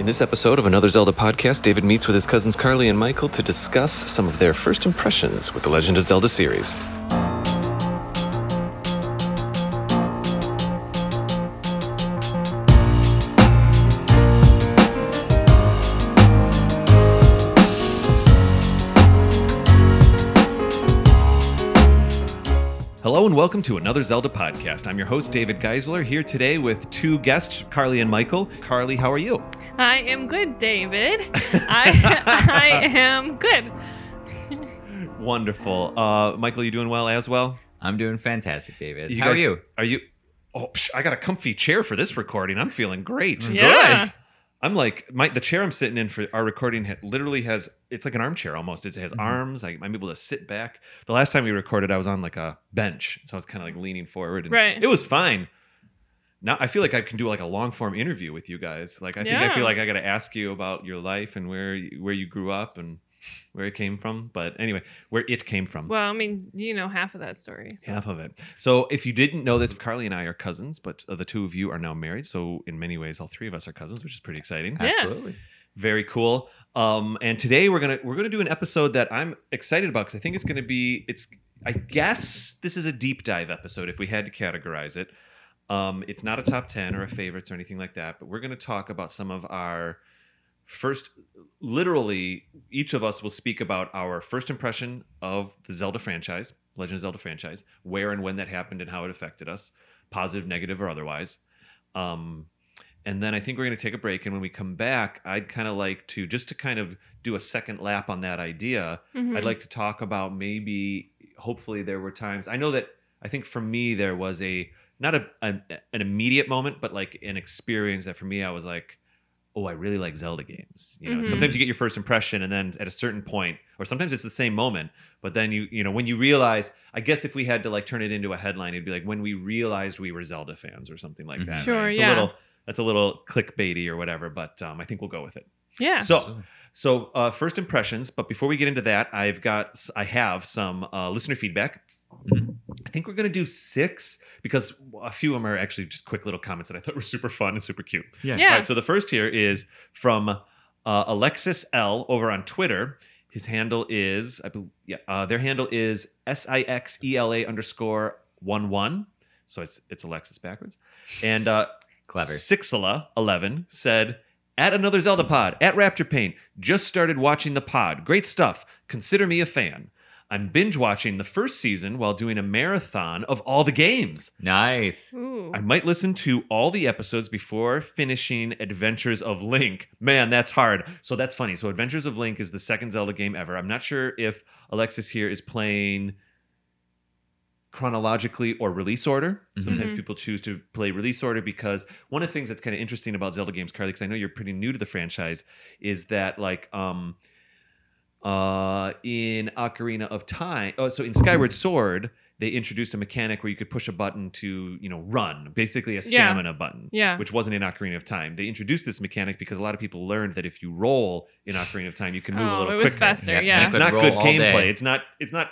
In this episode of another Zelda podcast, David meets with his cousins Carly and Michael to discuss some of their first impressions with the Legend of Zelda series. Welcome to another Zelda podcast. I'm your host, David Geisler, here today with two guests, Carly and Michael. Carly, how are you? I am good, David. I I am good. Wonderful. Uh, Michael, you doing well as well? I'm doing fantastic, David. You How guys- are you? Are you? Oh, psh, I got a comfy chair for this recording. I'm feeling great. Yeah. I'm like my the chair I'm sitting in for our recording ha- literally has it's like an armchair almost. It has mm-hmm. arms. I, I'm able to sit back. The last time we recorded, I was on like a bench, so I was kind of like leaning forward. And Right. It was fine. Now I feel like I can do like a long form interview with you guys. Like I think I feel like I got to ask you about your life and where where you grew up and where it came from. But anyway, where it came from. Well, I mean, you know half of that story. So. Half of it. So, if you didn't know this, Carly and I are cousins, but uh, the two of you are now married. So, in many ways, all three of us are cousins, which is pretty exciting. Yes. Absolutely. Very cool. Um, and today we're gonna we're gonna do an episode that I'm excited about because I think it's gonna be it's. I guess this is a deep dive episode if we had to categorize it. Um, it's not a top ten or a favorites or anything like that, but we're gonna talk about some of our first literally each of us will speak about our first impression of the zelda franchise legend of zelda franchise where and when that happened and how it affected us positive negative or otherwise um, and then i think we're going to take a break and when we come back i'd kind of like to just to kind of do a second lap on that idea Mhm. i'd like to talk about maybe hopefully there were times i know that i think for me there was a not a, an, an immediate moment but like an experience that for me i was like oh, I really like Zelda games. You know, Mhm. sometimes you get your first impression, and then at a certain point, or sometimes it's the same moment, but then you, you know, when you realize, I guess if we had to like turn it into a headline, it'd be like when we realized we were Zelda fans or something like that. Mm-hmm. Sure, It's yeah. A little, that's a little clickbaity or whatever, but um, I think we'll go with it. Yeah. So, Absolutely. so uh, first impressions. But before we get into that, I've got, I have some uh, listener feedback. Mhm. I think we're gonna do six because a few of them are actually just quick little comments that I thought were super fun and super cute. yeah. All right, so the first here is from uh, Alexis L over on Twitter. His handle is, I believe, yeah, uh, their handle is S I X E L A underscore one one. So it's it's Alexis backwards. And uh, Clever. Sixela eleven said. At another Zelda pod, at Raptor Paint, just started watching the pod. Great stuff. Consider me a fan. I'm binge watching the first season while doing a marathon of all the games. Nice. Ooh. I might listen to all the episodes before finishing Adventures of Link. Man, that's hard. So that's funny. So Adventures of Link is the second Zelda game ever. I'm not sure if Alexis here is playing chronologically or release order. Sometimes Mhm. people choose to play release order because one of the things that's kind of interesting about Zelda games, Carly, because I know you're pretty new to the franchise, is that like um uh in Ocarina of Time, oh so in Skyward Sword, they introduced a mechanic where you could push a button to, you know, run, basically a stamina button Yeah. which wasn't in Ocarina of Time. They introduced this mechanic because a lot of people learned that if you roll in Ocarina of Time, you can move a Oh, little it was quicker. faster. Yeah. Yeah. And it's not good gameplay. It's not. It's not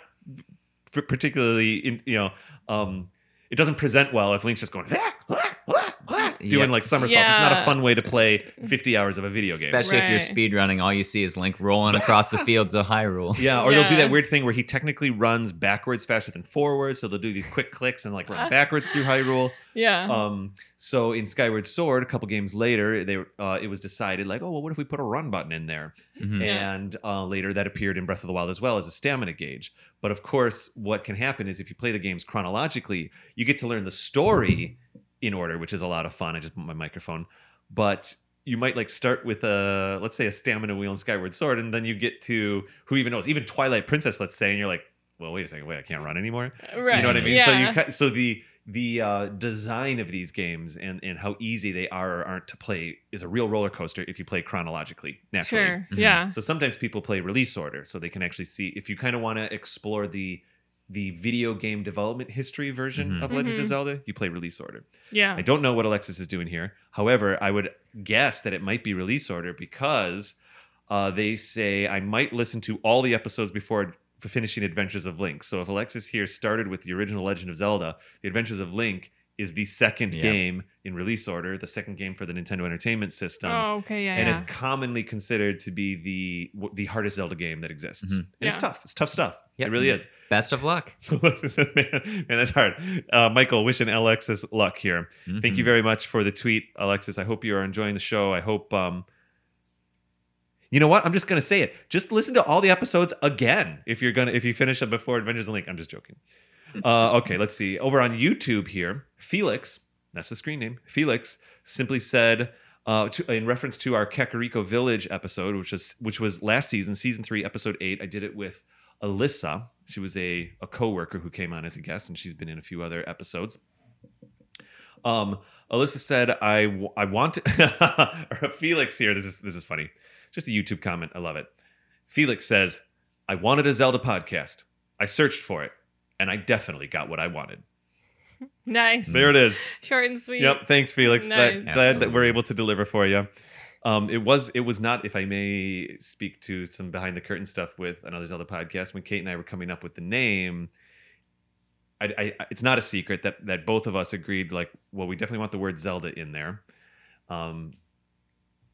particularly. In, you know, um, it doesn't present well if Link's just going "Ah, ah, ah, ah," doing Yeah. like somersaults. It's not a fun way to play 50 hours of a video game. Especially if you're Right. speed running, all you see is Link rolling across the fields of Hyrule. Yeah, or they'll do that weird thing where he technically runs backwards faster than forwards, so they'll do these quick clicks and like run backwards through Hyrule. yeah. Um, so in Skyward Sword, a couple games later, they uh, it was decided like, oh well, what if we put a run button in there? Mhm. Yeah. And uh, later that appeared in Breath of the Wild as well as a stamina gauge. But of course, what can happen is if you play the games chronologically, you get to learn the story in order, which is a lot of fun. I just put my microphone, but you might like start with a let's say a stamina wheel and Skyward Sword, and then you get to who even knows, even Twilight Princess, let's say, and you're like, well, wait a second, wait, I can't run anymore. right. You know what I mean? Yeah. So you so the the uh, design of these games and and how easy they are or aren't to play is a real roller coaster if you play chronologically naturally. Sure. Mhm. Yeah. So sometimes people play release order, so they can actually see if you kind of want to explore the the video game development history version Mhm. of Legend of Mhm. Zelda, you play release order. Yeah. I don't know what Alexis is doing here. However, I would guess that it might be release order because uh, they say I might listen to all the episodes before finishing Adventures of Link. So if Alexis here started with the original Legend of Zelda, the Adventures of Link is the second Yeah. game in release order, the second game for the Nintendo Entertainment System. oh, okay, yeah, and yeah. it's commonly considered to be the the hardest Zelda game that exists. Mhm. And it's tough. It's tough stuff. Yep. It really is. Best of luck. So Alexis says, man, man, that's hard. Uh, Michael, wishing Alexis luck here. Thank you Mhm. very much for the tweet, Alexis. I hope you are enjoying the show. I hope. um you know what? I'm just gonna say it. Just listen to all the episodes again if you're gonna if you finish up before Adventures in Link. I'm just joking. Uh, okay, let's see. Over on YouTube here, Felix, that's the screen name. Felix simply said, uh, to, in reference to our Kakariko Village episode, which was which was last season, season three, episode eight. I did it with Alyssa. She was a a coworker who came on as a guest, and she's been in a few other episodes. Um, Alyssa said, "I I want or Felix here. This is this is funny. Just a YouTube comment. I love it. Felix says, "I wanted a Zelda podcast. I searched for it, and I definitely got what I wanted. nice, There it is. short and sweet. Yep. Thanks, Felix. Glad, glad that we're able to deliver for you. Um, it was it was not, if I may speak to some behind the curtain stuff with another Zelda podcast. When Kate and I were coming up with the name, I, I, it's not a secret that that both of us agreed. Like, well, we definitely want the word Zelda in there, um,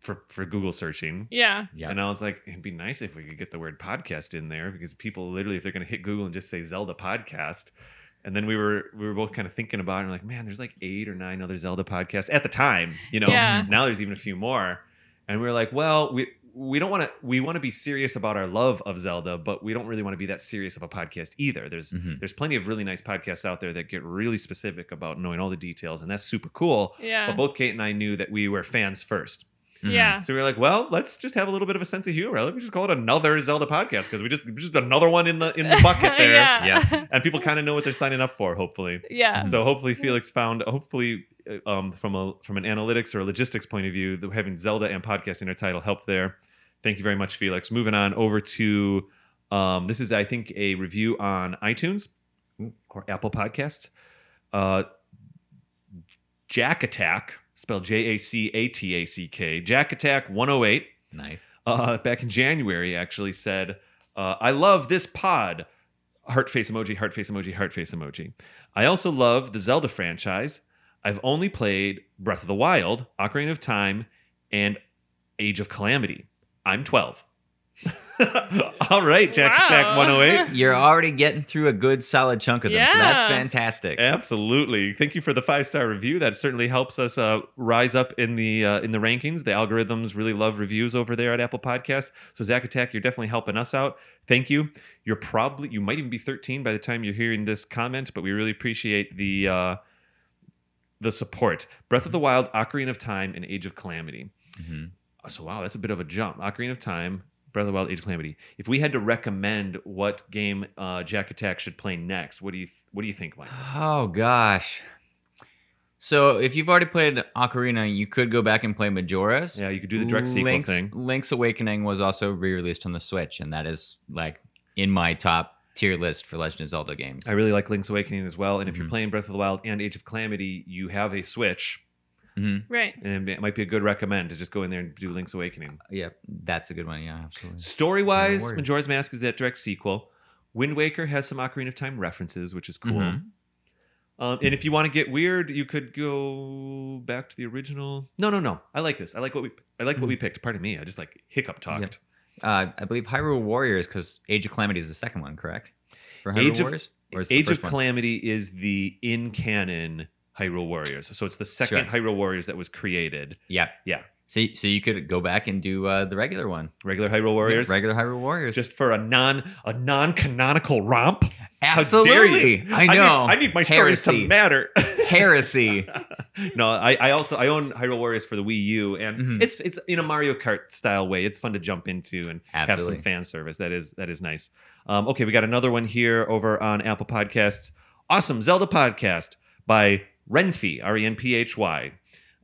for for Google searching. Yeah, Yeah. And I was like, it'd be nice if we could get the word podcast in there because people literally, if they're going to hit Google and just say Zelda podcast, and then we were we were both kind of thinking about it and like, man, there's like eight or nine other Zelda podcasts at the time, you know. Yeah. Now there's even a few more, and we were like, well, we we don't want to we want to be serious about our love of Zelda, but we don't really want to be that serious of a podcast either. There's Mhm. there's plenty of really nice podcasts out there that get really specific about knowing all the details, and that's super cool. yeah, But both Kate and I knew that we were fans first. Mhm. yeah. So we were like, well, let's just have a little bit of a sense of humor. Let me just call it another Zelda podcast because we just just another one in the in the bucket there, yeah, Yeah. and people kind of know what they're signing up for. Hopefully, yeah. so hopefully Felix found hopefully uh, um, from a from an analytics or a logistics point of view, the, having Zelda and podcast in our title helped there. Thank you very much, Felix. Moving on over to um, this is I think a review on iTunes or Apple Podcasts. Uh, Jack Attack, spelled J A C A T A C K. Jack Attack 108 Nice. uh, back in January actually said, uh, I love this pod. Heart face emoji, heart face emoji, heart face emoji. I also love the Zelda franchise. I've only played Breath of the Wild, Ocarina of Time, and Age of Calamity. I'm 12. All right, Jack Wow. Attack 108. You're already getting through a good solid chunk of them, so that's fantastic. Absolutely. Thank you for the five star review. That certainly helps us uh, rise up in the uh, in the rankings. The algorithms really love reviews over there at Apple Podcasts. So Zach Attack, you're definitely helping us out. Thank you. You're probably you might even be 13 by the time you're hearing this comment, but we really appreciate the uh, the support. Breath of the Wild, Ocarina of Time, and Age of Calamity. Mhm. So wow, that's a bit of a jump. Ocarina of Time, Breath of the Wild, Age of Calamity. If we had to recommend what game uh, Jack Attack should play next, what do you what do you think, Mike? Oh gosh. So if you've already played Ocarina, you could go back and play Majora's. Yeah, you could do the direct sequel Link's, thing. Link's Awakening was also re-released on the Switch, and that is like in my top tier list for Legend of Zelda games. I really like Link's Awakening as well. And if you're Mhm. playing Breath of the Wild and Age of Calamity, you have a Switch, Mhm. right. and it might be a good recommend to just go in there and do Link's Awakening. Yeah, that's a good one. Yeah, absolutely. Story wise, No. Majora's Mask is that direct sequel. Wind Waker has some Ocarina of Time references, which is cool. Mhm. Um, and if you want to get weird, you could go back to the original. No, no, no. I like this. I like what we. I like what we picked. Pardon me. I just like hiccup talked. Yep. Uh, I believe Hyrule Warriors, because Age of Calamity is the second one, correct? For Hyrule Age of- Warriors, Or is Age of one? Calamity is the in canon Hyrule Warriors. So it's the second Sure. Hyrule Warriors that was created. Yeah, Yeah, So, so you could go back and do uh, the regular one, regular Hyrule Warriors. regular Hyrule Warriors. just for a non a non canonical romp. Absolutely. I know. need, I need my stories Heresy. to matter. Heresy. no, I, I also I own Hyrule Warriors for the Wii U, and Mhm. it's it's in a Mario Kart style way. It's fun to jump into and have some fan service. That is that is nice. Um, okay, we got another one here over on Apple Podcasts. Awesome Zelda podcast by Renphy R E N P H Y.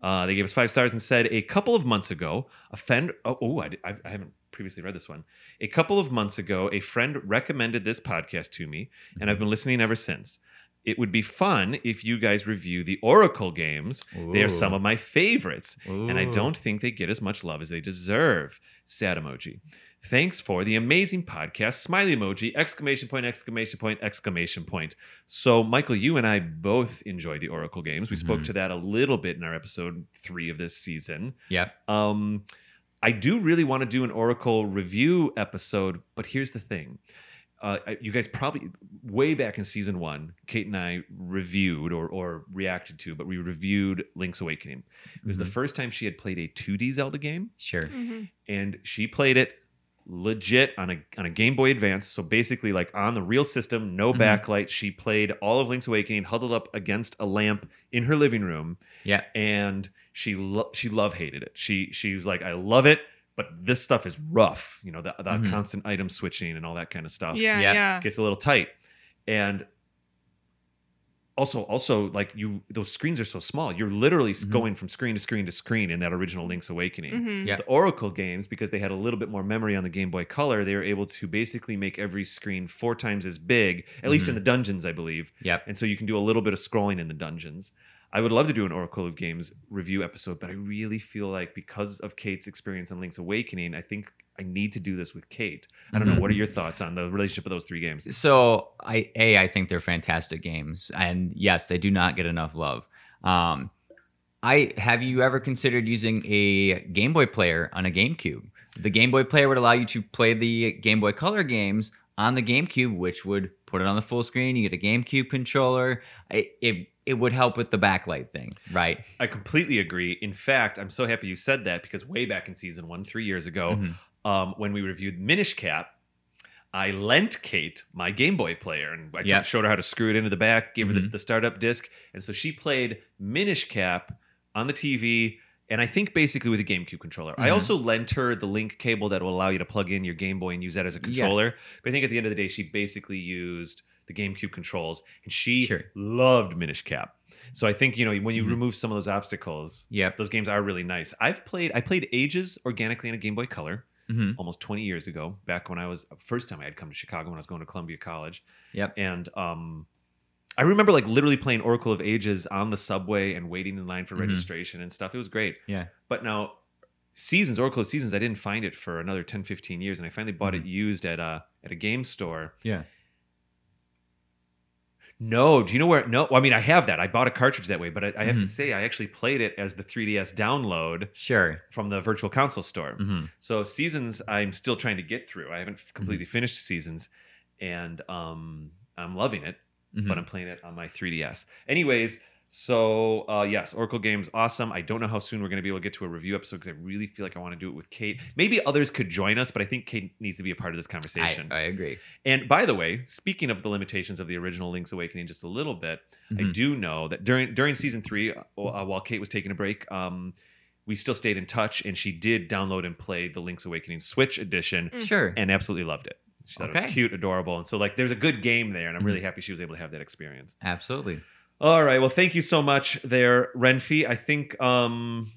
Uh, they gave us five stars and said a couple of months ago, a friend. Oh, oh I, I, I haven't previously read this one. A couple of months ago, a friend recommended this podcast to me, and I've been listening ever since. It would be fun if you guys review the Oracle games. They are some of my favorites, and I don't think they get as much love as they deserve. Sad emoji. Thanks for the amazing podcast. Smiley emoji, exclamation point, exclamation point, exclamation point. So, Michael, you and I both enjoy the Oracle games. We spoke Mhm. to that a little bit in our episode three of this season. Yeah. Um, I do really want to do an Oracle review episode, but here's the thing. Uh, you guys probably way back in season one, Kate and I reviewed or, or reacted to, but we reviewed Link's Awakening. It was the Mhm. first time she had played a 2D Zelda game, Sure. Mhm. and she played it legit on a on a Game Boy Advance. So basically, like on the real system, no Mhm. backlight. She played all of Link's Awakening huddled up against a lamp in her living room Yeah. and she lo- she love hated it. She she was like, I love it, but this stuff is rough. You know, the, the Mhm. constant item switching and all that kind of stuff Yeah, Yeah. yeah. gets a little tight. And also, also like you, those screens are so small. You're literally s Mhm. going from screen to screen to screen in that original Link's Awakening. Mhm. Yeah. The Oracle games, because they had a little bit more memory on the Game Boy Color, they were able to basically make every screen four times as big, at least in the dungeons, I believe Yep. and so you can do a little bit of scrolling in the dungeons. I would love to do an Oracle of Games review episode, but I really feel like because of Kate's experience on Link's Awakening, I think I need to do this with Kate. I don't know. Mhm. What are your thoughts on the relationship of those three games? So I a I think they're fantastic games, and yes, they do not get enough love. Um, I have you ever considered using a Game Boy player on a GameCube? The Game Boy player would allow you to play the Game Boy Color games on the GameCube, which would put it on the full screen. You get a GameCube controller. It it, it would help with the backlight thing, right? I completely agree. In fact, I'm so happy you said that because way back in season one, three years ago, Mhm. um, when we reviewed Minish Cap, I lent Kate my Game Boy player and I Yeah. showed her how to screw it into the back, gave her the, Mhm. the startup disc. And so she played Minish Cap on the TV and I think basically with a GameCube controller. I Mhm. also lent her the link cable that will allow you to plug in your Game Boy and use that as a controller. But I think at the end of the day, she basically used the GameCube controls and she Sure. loved Minish Cap. So I think, you know, when you Mhm. remove some of those obstacles, Yep. those games are really nice. I've played I played Ages organically in a Game Boy Color hmm almost 20 years ago, back when I was first time I had come to Chicago when I was going to Columbia College. Yep. And um I remember like literally playing Oracle of Ages on the subway and waiting in line for Mhm. registration and stuff. It was great. Yeah. But now Seasons, Oracle of Seasons, I didn't find it for another 10, 15 years. And I finally bought it used at a at a game store. Yeah. No, do you know where? No, I mean I have that. I bought a cartridge that way, but I, I have to Mhm. say I actually played it as the 3DS download Sure. from the Virtual Console store. hmm So seasons, I'm still trying to get through. I haven't Mm-hmm. completely finished seasons, and um, I'm loving it. Mm-hmm. But I'm playing it on my 3DS. Anyways, so uh, yes, Oracle games awesome. I don't know how soon we're going to be able to get to a review episode because I really feel like I want to do it with Kate. Maybe others could join us, but I think Kate needs to be a part of this conversation. I agree. and by the way, speaking of the limitations of the original Link's Awakening, just a little bit, I Mhm. do know that during during season three, uh, while Kate was taking a break, um, we still stayed in touch, and she did download and play the Link's Awakening Switch edition, Sure. and absolutely loved it. She thought it was cute, adorable, and so like there's a good game there, and I'm Mhm. really happy she was able to have that experience. Absolutely. All right, well, thank you so much, there, Renphy. I think, um,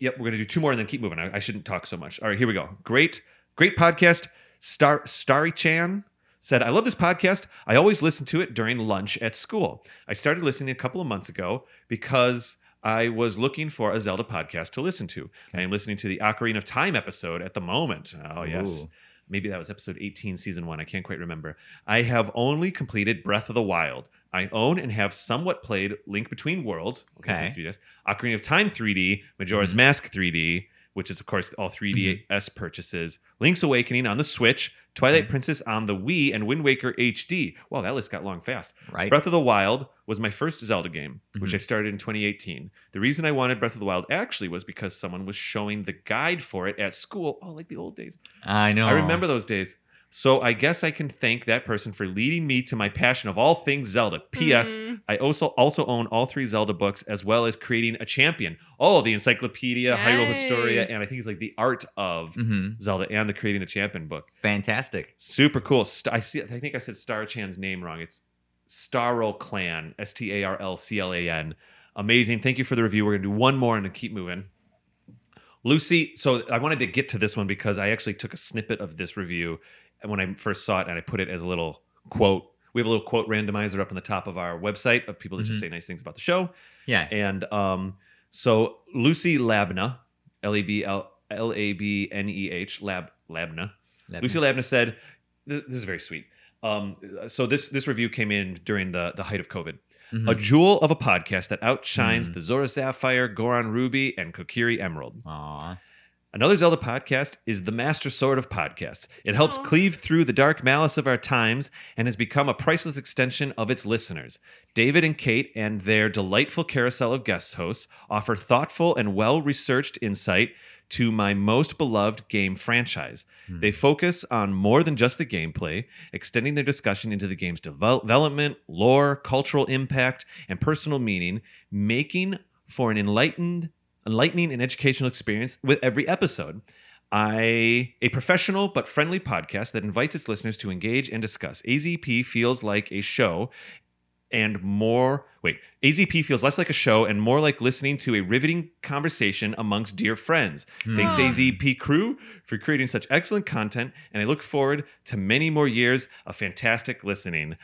yep, we're gonna do two more and then keep moving. I, I shouldn't talk so much. All right, here we go. Great, great podcast. Star Starry Chan said, "I love this podcast. I always listen to it during lunch at school. I started listening a couple of months ago because." I was looking for a Zelda podcast to listen to. I am listening to the Ocarina of Time episode at the moment. Oh, yes. Ooh. Maybe that was episode 18, season one. I can't quite remember. I have only completed Breath of the Wild. I own and have somewhat played Link Between Worlds, okay, Okay. 3DS, Ocarina of Time 3D, Majora's Mhm. Mask 3D, which is, of course, all 3DS Mm-hmm. purchases, Link's Awakening on the Switch, Twilight Mhm. Princess on the Wii, and Wind Waker HD. Wow, that list got long fast. Right. Breath of the Wild was my first Zelda game, which Mhm. I started in 2018. The reason I wanted Breath of the Wild actually was because someone was showing the guide for it at school. Oh, like the old days. I know. I remember those days. So I guess I can thank that person for leading me to my passion of all things Zelda. P.S. Mm. I also also own all three Zelda books as well as creating a champion. Oh, the Encyclopedia, Hyrule Historia, and I think it's like the art of hmm Zelda and the creating a champion book. Fantastic. Super cool. St- I see. I think I said Star Chan's name wrong. It's Starl Clan. S T A R L C L A N. Amazing. Thank you for the review. We're gonna do one more and then keep moving. Lucy. So I wanted to get to this one because I actually took a snippet of this review and when I first saw it, and I put it as a little quote. We have a little quote randomizer up on the top of our website of people that just Mhm. say nice things about the show. Yeah. And um, so Lucy Labna, L A B L L A B N E H, Lab Labna. Labness. Lucy Labna said, "This is very sweet." Um, so this this review came in during the the height of COVID. Mhm. A jewel of a podcast that outshines Mm. the Zora Sapphire, Goron Ruby, and Kokiri Emerald. Aw. Another Zelda podcast is the Master Sword of Podcasts. It helps Aw. cleave through the dark malice of our times and has become a priceless extension of its listeners. David and Kate and their delightful carousel of guest hosts offer thoughtful and well researched insight to my most beloved game franchise. Hmm. They focus on more than just the gameplay, extending their discussion into the game's devel- development, lore, cultural impact, and personal meaning, making for an enlightened, enlightening and educational experience with every episode. I a professional but friendly podcast that invites its listeners to engage and discuss. AZP feels like a show and more wait azp feels less like a show and more like listening to a riveting conversation amongst dear friends thanks Hmm. azp crew for creating such excellent content and i look forward to many more years of fantastic listening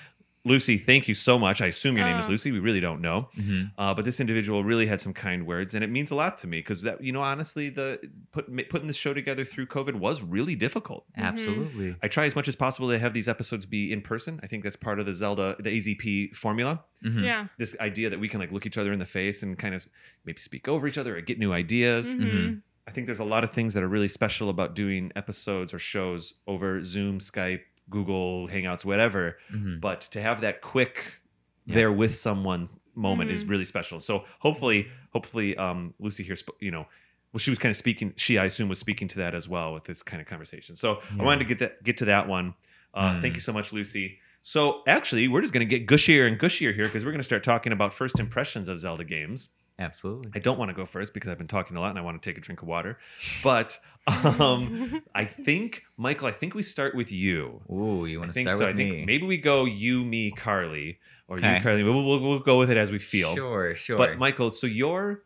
lucy thank you so much i assume your name is Oh. lucy we really don't know Mhm. uh, but this individual really had some kind words and it means a lot to me because that you know honestly the put, ma- putting this show together through covid was really difficult Absolutely. I try as much as possible to have these episodes be in person. I think that's part of the Zelda, the AZP formula. Mhm. Yeah. This idea that we can like look each other in the face and kind of maybe speak over each other or get new ideas. Mhm. I think there's a lot of things that are really special about doing episodes or shows over Zoom, Skype, Google Hangouts, whatever. Mhm. But to have that quick there with someone moment is Mhm. really special. So hopefully, hopefully, um, Lucy here, sp- you know, well, she was kind of speaking. She, I assume, was speaking to that as well with this kind of conversation. So I wanted to get that get to that one. Uh, Mm. Thank you so much, Lucy. So actually, we're just going to get gushier and gushier here because we're going to start talking about first impressions of Zelda games. Absolutely. I don't want to go first because I've been talking a lot and I want to take a drink of water. But um, I think, Michael, I think we start with you. Ooh, you want to think start so. with I think me? maybe we go you, me, Carly, or you, Carly. We'll, we'll, we'll go with it as we feel. Sure, sure. But Michael, so your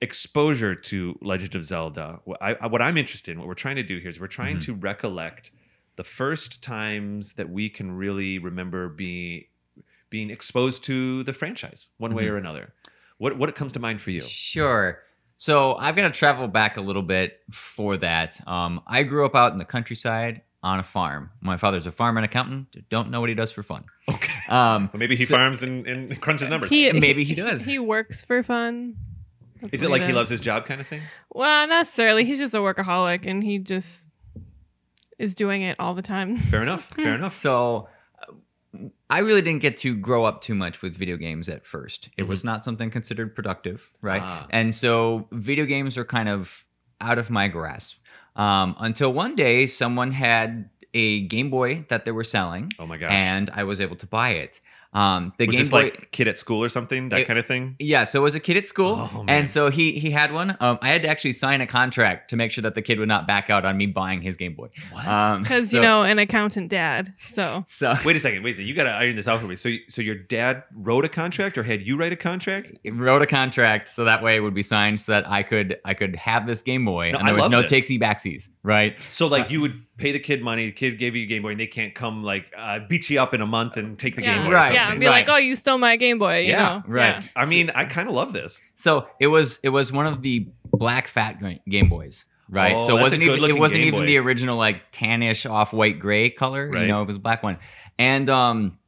exposure to Legend of Zelda, what, I, I- what I'm interested in, what we're trying to do here is we're trying Mm-hmm. to recollect the first times that we can really remember being being exposed to the franchise, one way Mhm. or another. What what comes to mind for you? Sure. So I've got to travel back a little bit for that. Um, I grew up out in the countryside on a farm. My father's a farmer and accountant. Don't know what he does for fun. Okay. Um, Well, maybe he So- farms and, and crunches numbers. He, Maybe he does. He works for fun. That's is it what like he does. loves his job kind of thing? Well, not necessarily. He's just a workaholic, and he just is doing it all the time. Fair enough. Fair enough. So I really didn't get to grow up too much with video games at first. It was not something considered productive, right? Ah. And so video games are kind of out of my grasp. Um, until one day, someone had a Game Boy that they were selling, Oh my gosh. and I was able to buy it. Um, the was Game this Boy. like kid at school or something? That It- kind of thing? yeah, so it was a kid at school, Oh, man. and so he he had one. Um, I had to actually sign a contract to make sure that the kid would not back out on me buying his Game Boy. What? Um, Because so- you know, an accountant dad. So so Wait a second. Wait a second. You got to iron this out for me. So, so your dad wrote a contract, or had you write a contract? wrote a contract so that way it would be signed so that I could I could have this Game Boy No, and I there was no this. takesy backsies, right? So, like, you would pay the kid money. The kid gave you a Game Boy, and they can't come like uh, beat you up in a month and take the yeah, Game Boy. Right, yeah, and be right. like, oh, you stole my Game Boy. You Yeah, know, right. Yeah. I mean, I kind of love this. So it was it was one of the black fat Game Boys, right? Oh, so it wasn't even it wasn't Game even Boy. the original like tannish off white gray color. Right. You know, it was a black one. And um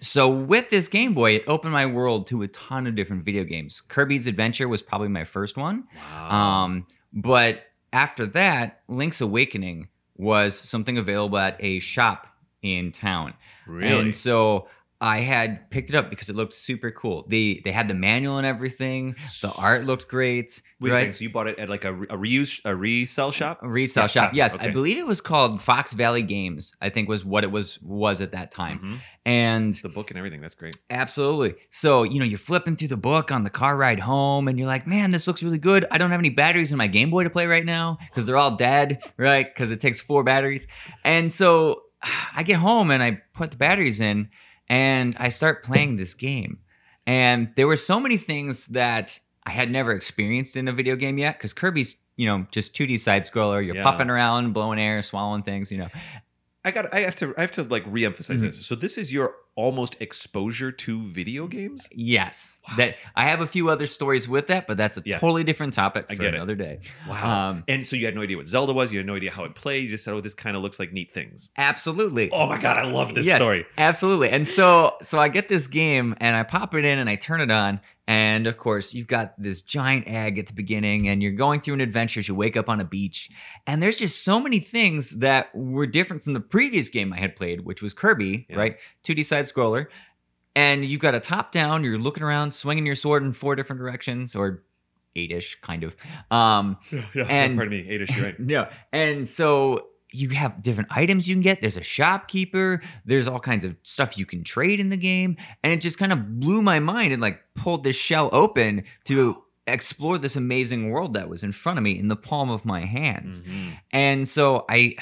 so with this Game Boy, it opened my world to a ton of different video games. Kirby's Adventure was probably my first one. Wow. Um, but after that, Link's Awakening was something available at a shop in town. really? And so I had picked it up because it looked super cool. They they had the manual and everything. The art looked great. Wait a right? second. So you bought it at like a, re- a reuse a resell shop? A resale Yeah, shop. Yes, okay. I believe it was called Fox Valley Games. I think was what it was was at that time. Mhm. And The book and everything. That's great. Absolutely. So, you know, you're flipping through the book on the car ride home and you're like, man, this looks really good. I don't have any batteries in my Game Boy to play right now because they're all dead, right? Because it takes four batteries. And so I get home and I put the batteries in and I start playing this game. And there were so many things that I had never experienced in a video game yet because Kirby's, you know, just 2D side scroller. You're Yeah. puffing around, blowing air, swallowing things, you know. I got. I have to. I have to like reemphasize Mhm. this. So this is your almost exposure to video games. Yes, that I have a few other stories with that, but that's a Yeah. totally different topic I for get it. another day. Wow. Um, and so you had no idea what Zelda was. You had no idea how it played. You just said, "Oh, this kind of looks like neat things." Absolutely. Oh my god, I love this Yes, story. Absolutely. And so so I get this game and I pop it in and I turn it on. And of course, you've got this giant egg at the beginning, and you're going through an adventure. as You wake up on a beach, and there's just so many things that were different from the previous game I had played, which was Kirby, Yeah. right? 2D side scroller. And you've got a top down, you're looking around, swinging your sword in four different directions, or eight ish, kind of. Um, Yeah, And- pardon me, you're right. no. And so you have different items you can get. There's a shopkeeper. There's all kinds of stuff you can trade in the game. And it just kind of blew my mind and like pulled this shell open to explore this amazing world that was in front of me in the palm of my hands. Mhm. And so I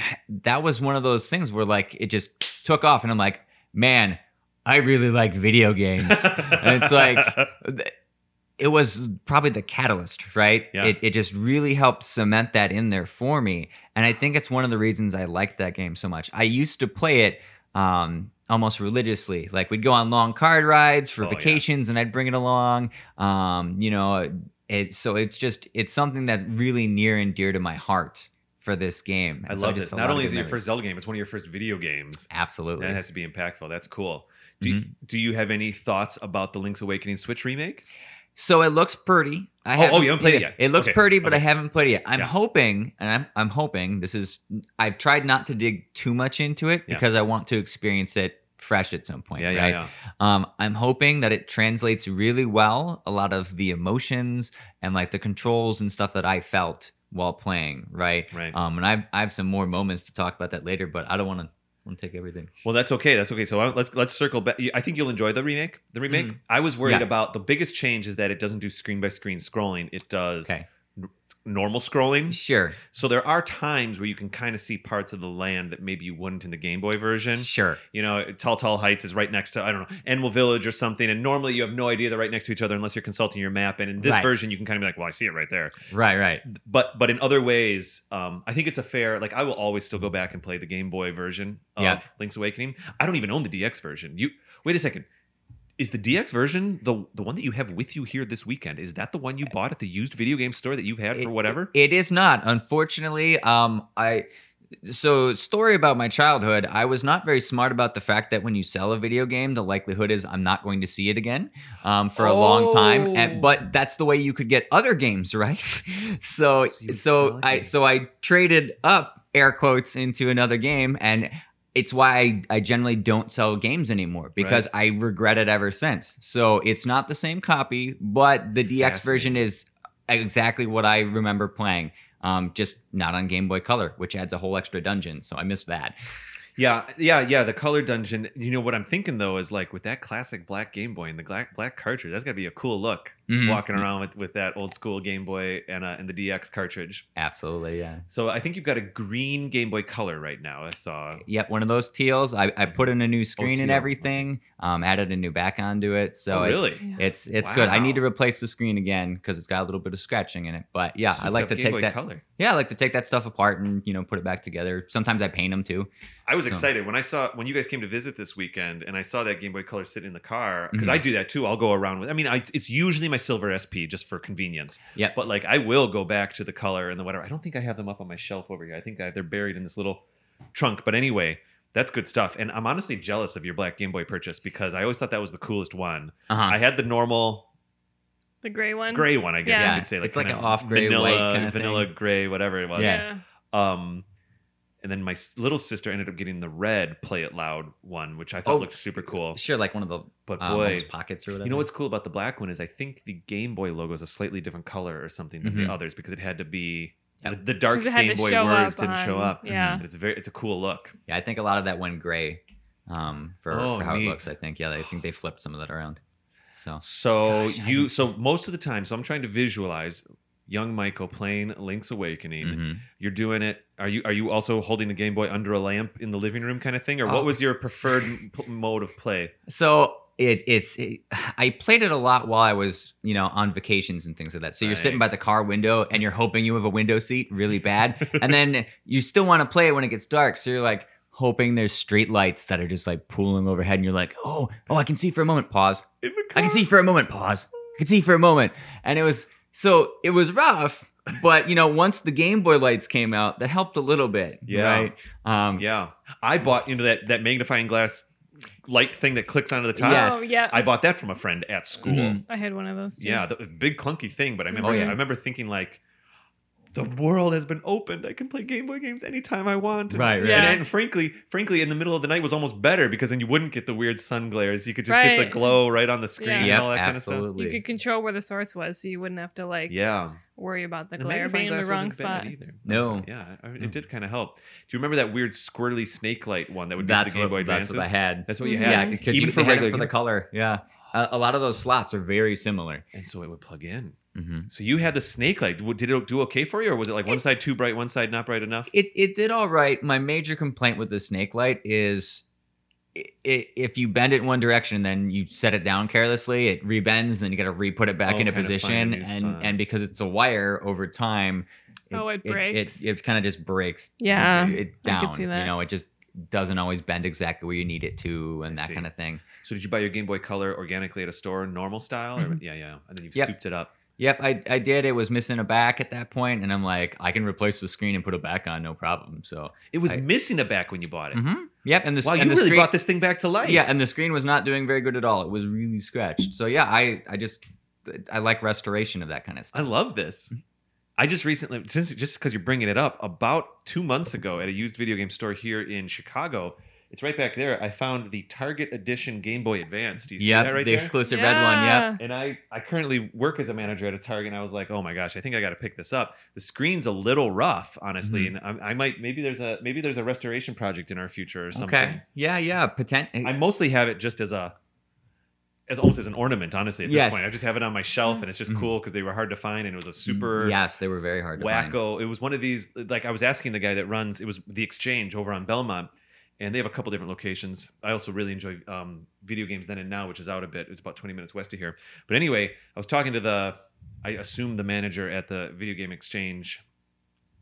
that was one of those things where like it just took off and I'm like, man, I really like video games. and it's like it was probably the catalyst, right? Yeah. It, it just really helped cement that in there for me. And I think it's one of the reasons I liked that game so much. I used to play it um, almost religiously. Like we'd go on long card rides for Oh, yeah. vacations and I'd bring it along. Um, you know, it, so it's just, it's something that's really near and dear to my heart for this game. I And so love this. Not only is it your first Zelda game, it's one of your first video games. Absolutely. That has to be impactful. That's cool. Do, Mm-hmm. do you have any thoughts about the Link's Awakening Switch remake? So it looks pretty. I Oh, oh, you haven't played it yet. It looks Okay, pretty, but I haven't played it yet. I'm Yeah. hoping, and I'm, I'm hoping this is. I've tried not to dig too much into it Yeah. because I want to experience it fresh at some point. Yeah, yeah, yeah. Um, I'm hoping that it translates really well. A lot of the emotions and like the controls and stuff that I felt while playing. Right. Right. Um, and I've I have some more moments to talk about that later, but I don't want to to take everything. Well, that's okay. That's okay. So uh, let's let's circle back. I think you'll enjoy the remake. The remake. Mhm. I was worried Yeah. about the biggest change is that it doesn't do screen by screen scrolling. It does Okay. Normal scrolling. Sure. So there are times where you can kind of see parts of the land that maybe you wouldn't in the Game Boy version. Sure. You know, Tall Tall Heights is right next to I don't know Enwell Village or something, and normally you have no idea they're right next to each other unless you're consulting your map. And in this Right. version, you can kind of be like, "Well, I see it right there." Right. Right. But but in other ways, um, I think it's a fair. Like I will always still go back and play the Game Boy version of Yeah. Link's Awakening. I don't even own the DX version. You wait a second. Is the DX version the the one that you have with you here this weekend? Is that the one you bought at the used video game store that you've had for whatever? It is not, unfortunately. Um, I so story about my childhood. I was not very smart about the fact that when you sell a video game, the likelihood is I'm not going to see it again um, for a long time. Oh. And, but that's the way you could get other games, right? so So so I so I traded up air quotes into another game and. It's why I, I generally don't sell games anymore because I regret it ever since. So it's not the same copy, but the DX version is exactly what I remember playing. Um, just not on Game Boy Color, which adds a whole extra dungeon. So I miss that. Yeah, yeah, yeah. The color dungeon. You know what I'm thinking though is like with that classic black Game Boy and the black black cartridge. That's got to be a cool look Mhm. walking around with, with that old school Game Boy and uh, and the DX cartridge. Absolutely, yeah. So I think you've got a green Game Boy Color right now. I saw. Yep, one of those teals. I, I put in a new screen and everything. Um, added a new back onto it. So Oh, it's, really? it's it's good. I need to replace the screen again because it's got a little bit of scratching in it. But yeah, I like to Game take Boy that. Color. Yeah, I like to take that stuff apart and you know put it back together. Sometimes I paint them too. I was So- excited when I saw when you guys came to visit this weekend, and I saw that Game Boy Color sitting in the car because Mhm. I do that too. I'll go around with. I mean, I, it's usually my Silver SP just for convenience. Yeah. But like, I will go back to the color and the whatever. I don't think I have them up on my shelf over here. I think I, they're buried in this little trunk. But anyway, that's good stuff. And I'm honestly jealous of your black Game Boy purchase because I always thought that was the coolest one. Uh huh. I had the normal The gray one. gray one, I guess Yeah. you could say. Like It's like an off-gray vanilla, white kinda vanilla thing. gray, whatever it was. Yeah. Um, and then my little sister ended up getting the red Play It Loud one, which I thought Oh, looked super cool. Sure, like one of the But um, boy, almost pockets or whatever. you know what's cool about the black one is I think the Game Boy logo is a slightly different color or something than Mhm. the others because it had to be Yep. The, the dark 'Cause Game Boy words up didn't show up. yeah. And it's a very it's a cool look. Yeah, I think a lot of that went gray um, for, Oh, for how neat. it looks. I think yeah, I think they flipped some of that around. So So Gosh, you so most of the time, so I'm trying to visualize young Michael playing Link's Awakening. mhm. You're doing it. Are you are you also holding the Game Boy under a lamp in the living room kind of thing, or Oh. what was your preferred mode of play? so it, it's it, I played it a lot while I was you know on vacations and things like that. So you're Right. sitting by the car window and you're hoping you have a window seat really bad, and then you still want to play it when it gets dark. So you're like. hoping there's street lights that are just like pooling overhead, and you're like, oh, oh, I can see for a moment. Pause. I can see for a moment. Pause. I can see for a moment, and it was so it was rough. But you know, once the Game Boy lights came out, that helped a little bit. Yeah. Right. Um, Yeah, I bought you know that that magnifying glass light thing that clicks onto the top. Yes. Oh yeah, I bought that from a friend at school. Mhm. I had one of those. Too. Yeah, the big clunky thing, but I remember Oh, yeah. I remember thinking like the world has been opened. I can play Game Boy games anytime I want. And- Right. Right. Yeah. And, and frankly, frankly, in the middle of the night was almost better because then you wouldn't get the weird sun glares. You could just get the glow right on the screen Yeah. and Yep. all that kind of absolutely. You could control where the source was, so you wouldn't have to like. Yeah. worry about the The glare being in the wrong spot. either. No. So, yeah, I- it mm. did kind of help. Do you remember that weird squirrely snake light one that would be that's the Game Boy what, that's what I had. That's what you had. Yeah, because even you for had it regular for the color. Yeah, oh. a, a lot of those slots are very similar. and so it would plug in. Hmm So you had the snake light. Did it do okay for you, or was it like one side too bright, one side not bright enough? It it did all right. My major complaint with the snake light is. i- i- If you bend it in one direction, then you set it down carelessly, it rebends, then you got to re-put it back Oh, into a position, and spot. and because it's a wire over time, Oh, it it, breaks. It, kind of just breaks. Yeah, it, it I down. could see that. You know, it just doesn't always bend exactly where you need it to, and I that see. kind of thing. So did you buy your Game Boy Color organically at a store, normal style? Or, Mhm. yeah, yeah. And then you've Yep. souped it up. Yep, I, I did. It was missing a back at that point, and I'm like, I can replace the screen and put it back on, no problem. So, It was I- missing a back when you bought it. mhm. yep, and the Wow, and you the really screen, brought this thing back to life. Yeah, and the screen was not doing very good at all. It was really scratched. So yeah, I I just I like restoration of that kind of stuff. I love this. I just recently, since just because you're bringing it up, about two months ago at a used video game store here in Chicago, it's right back there. I found the Target Edition Game Boy Advance. Do you see that right the there? exclusive red one. Yep. Yeah. And I, I currently work as a manager at a Target, and I was like, oh my gosh, I think I got to pick this up. The screen's a little rough, honestly, Mm-hmm. and I, I might maybe there's a maybe there's a restoration project in our future or something. Okay. Yeah, yeah. Potent. I mostly have it just as a as almost as an ornament, honestly. At this Yes. point, I just have it on my shelf, and it's just Mhm. cool because they were hard to find, and it was a super Yes, they were very hard to find. wacko. It was one of these. Like I was asking the guy that runs. It was the Exchange over on Belmont, and they have a couple different locations. I also really enjoy um, video games then and now, which is out a bit. It's about twenty minutes west of here. But anyway, I was talking to the, I assume the manager at the Video Game Exchange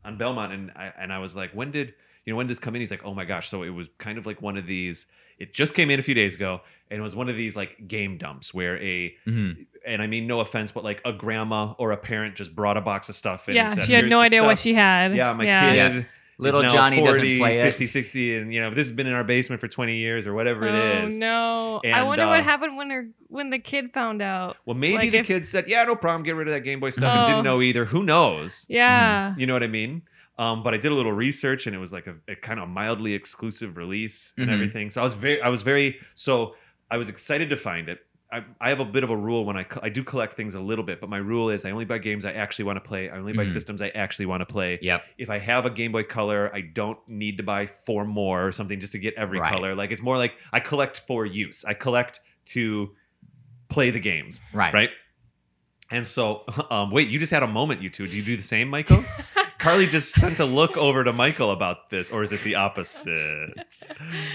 on Belmont, and I and I was like, when did you know when did this come in? He's like, oh my gosh. So it was kind of like one of these. It just came in a few days ago, and it was one of these like game dumps where a Mhm. and I mean no offense, but like a grandma or a parent just brought a box of stuff in. Yeah, and said, she had no the idea what she had. Yeah, my yeah. kid. Little is now Johnny 40, doesn't play it. 50, 60, and you know this has been in our basement for 20 years or whatever oh it is. no! I wonder uh, what happened when her when the kid found out. Well, maybe Like the if- kid said, "Yeah, no problem, get rid of that Game Boy stuff," and Oh. didn't know either. Who knows? Yeah. You know what I mean? Um, but I did a little research, and it was like a, a kind of mildly exclusive release and Mhm. everything. So I was very, I was very, so I was excited to find it. I, I have a bit of a rule when I co- I do collect things a little bit, but my rule is I only buy games I actually want to play. I only buy Mhm. systems I actually want to play. Yep. If I have a Game Boy Color, I don't need to buy four more or something just to get every Right. color. Like it's more like I collect for use. I collect to play the games, Right. right? And so, um, wait, you just had a moment, you two. Do you do the same, Michael? Carly just sent a look over to Michael about this, or is it the opposite?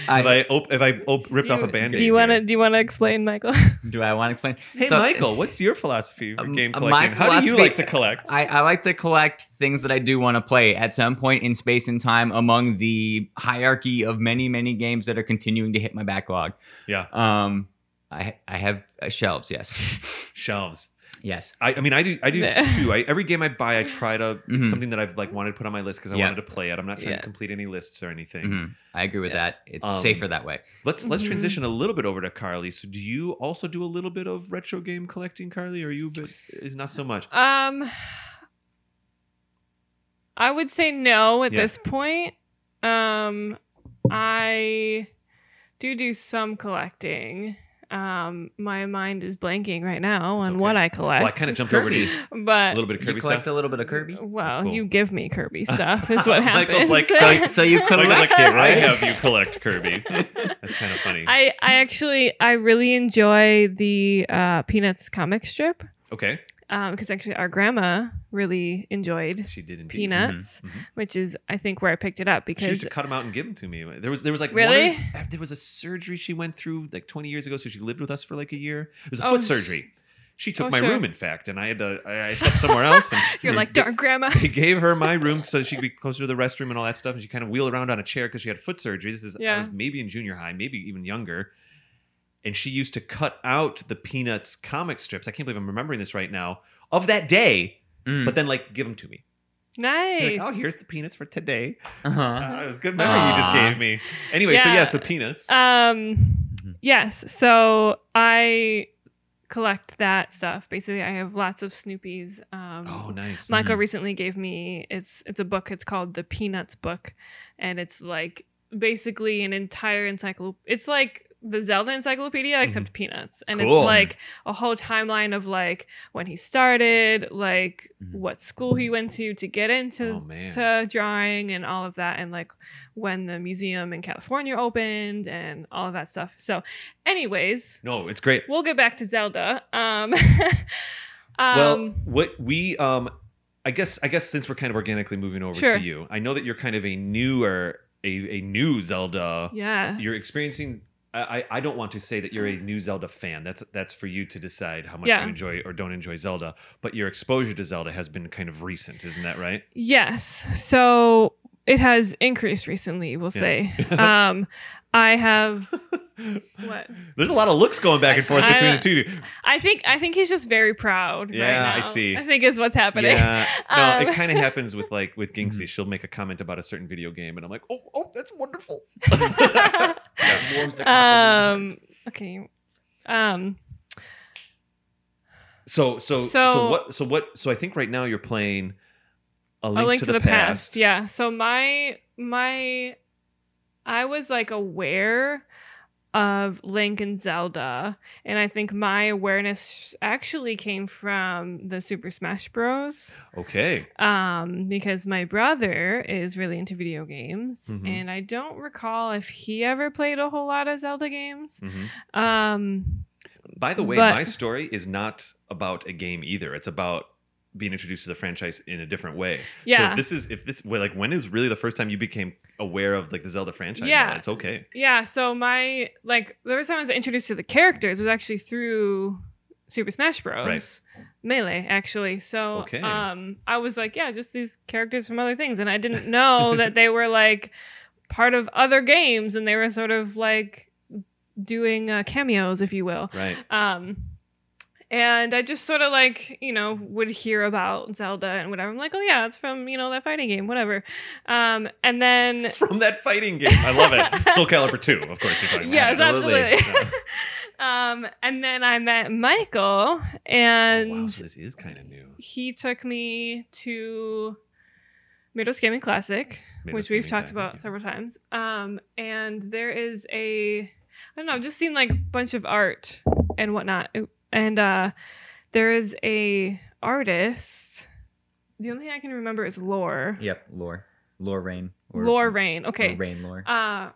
I- have I op- have I op- ripped Do off a you- band-aid? Do you want to do you want to explain, Michael? Do I want to explain? Hey, So- Michael, what's your philosophy for Um, game collecting? How do you like to collect? I, I like to collect things that I do want to play at some point in space and time among the hierarchy of many, many games that are continuing to hit my backlog. Yeah, Um, I I have uh, shelves. Yes, shelves. Yes. I, I mean, I do. I do too. I, every game I buy, I try to. Mhm. It's something that I've like wanted to put on my list because I Yeah. wanted to play it. I'm not trying Yes. to complete any lists or anything. Mhm. I agree with that. It's Um, safer that way. Let's let's Mhm. transition a little bit over to Carly. So, do you also do a little bit of retro game collecting, Carly? Or are you a bit? Is not so much. Um, I would say no at Yeah. this point. Um, I do do some collecting. Um, my mind is blanking right now It's on okay. what I collect. Well, I kind of jumped over to you. a little bit of You Kirby collect stuff. a little bit of Kirby. well, cool. you give me Kirby stuff is what happens. Michael's like, So, so you collect Michael's like, it, I right? have you collect Kirby. That's kind of funny. I I actually I really enjoy the uh, Peanuts comic strip okay, because actually our grandma really enjoyed she did indeed. Peanuts, Mhm. which is I think where I picked it up because She used to cut them out and give them to me. There was there was like Really? one, there was a surgery she went through like 20 years ago, so she lived with us for like a year. It was a Oh, foot surgery. She took Oh, my sure. room, in fact, and I had to. I, I slept somewhere else. And You're like, darn grandma. They gave her my room so she could be closer to the restroom and all that stuff. And she kind of wheeled around on a chair because she had foot surgery. This is I was maybe in junior high, maybe even younger. And she used to cut out the Peanuts comic strips. I can't believe I'm remembering this right now of that day, Mm. but then like give them to me. Nice. Like, oh, here's the Peanuts for today. uh-huh. Uh, it was a good memory you just gave me. Anyway, so Yeah. yeah, so Peanuts. Um, yes. So I collect that stuff. Basically, I have lots of Snoopies. Um, oh, nice. Michael Mhm. recently gave me it's it's a book. It's called the Peanuts book, and it's like basically an entire encyclopedia. It's like the Zelda encyclopedia except Peanuts, and Cool. it's like a whole timeline of like when he started, like Mhm. what school he went to to get into oh to drawing and all of that and like when the museum in California opened and all of that stuff. So anyways, no, it's great. we'll get back to Zelda. Um, well, um what we um I guess I guess since we're kind of organically moving over Sure. to you, I know that you're kind of a newer a, a new Zelda. yeah. You're experiencing I, I don't want to say that you're a new Zelda fan. That's that's for you to decide how much Yeah. you enjoy or don't enjoy Zelda. But your exposure to Zelda has been kind of recent, isn't that right? Yes. So it has increased recently, we'll say. um I have what? There's a lot of looks going back and forth I- between the two. I think I think he's just very proud. right Yeah, I see. I think is what's happening. Yeah, no, Um, it kind of happens with like with Mm-hmm. She'll make a comment about a certain video game, and I'm like, oh, oh, that's wonderful. Yeah, warms the cockles in um okay. Um So so so, So- what so what so I think right now you're playing a link, a link to, the, past. Yeah. So my my I was like aware of Link and Zelda, and I think my awareness actually came from the Super Smash Bros. Okay. Um, because my brother is really into video games, Mhm. and I don't recall if he ever played a whole lot of Zelda games. Mhm. Um, By the way, But- my story is not about a game either. It's about being introduced to the franchise in a different way. So Yeah. if this is if this like when is really the first time you became aware of like the Zelda franchise? Yeah. It's okay. Yeah, so my like the first time I was introduced to the characters was actually through Super Smash Bros. Right. Melee, actually. So Okay. um I was like, yeah, just these characters from other things. And I didn't know that they were like part of other games and they were sort of like doing uh, cameos, if you will. Right. Um and I just sort of like, you know, would hear about Zelda and whatever. I'm like, oh yeah, it's from, you know, that fighting game, whatever. Um and then From that fighting game. I love it. Soul Calibur 2, of course you're talking about. Yes, Absolutely. absolutely. um, and then I met Michael, Oh, and wow, so this is kind of new. he took me to Midwest Gaming Classic, Midwest which we've Gaming talked Classic, about yeah. several times. Um, and there is a, I don't know, I've just seen like a bunch of art and whatnot, and uh, there is a artist. The only thing I can remember is Lore. Yep, lore, lore rain, or Lore Rain. Okay. or rain lore. uh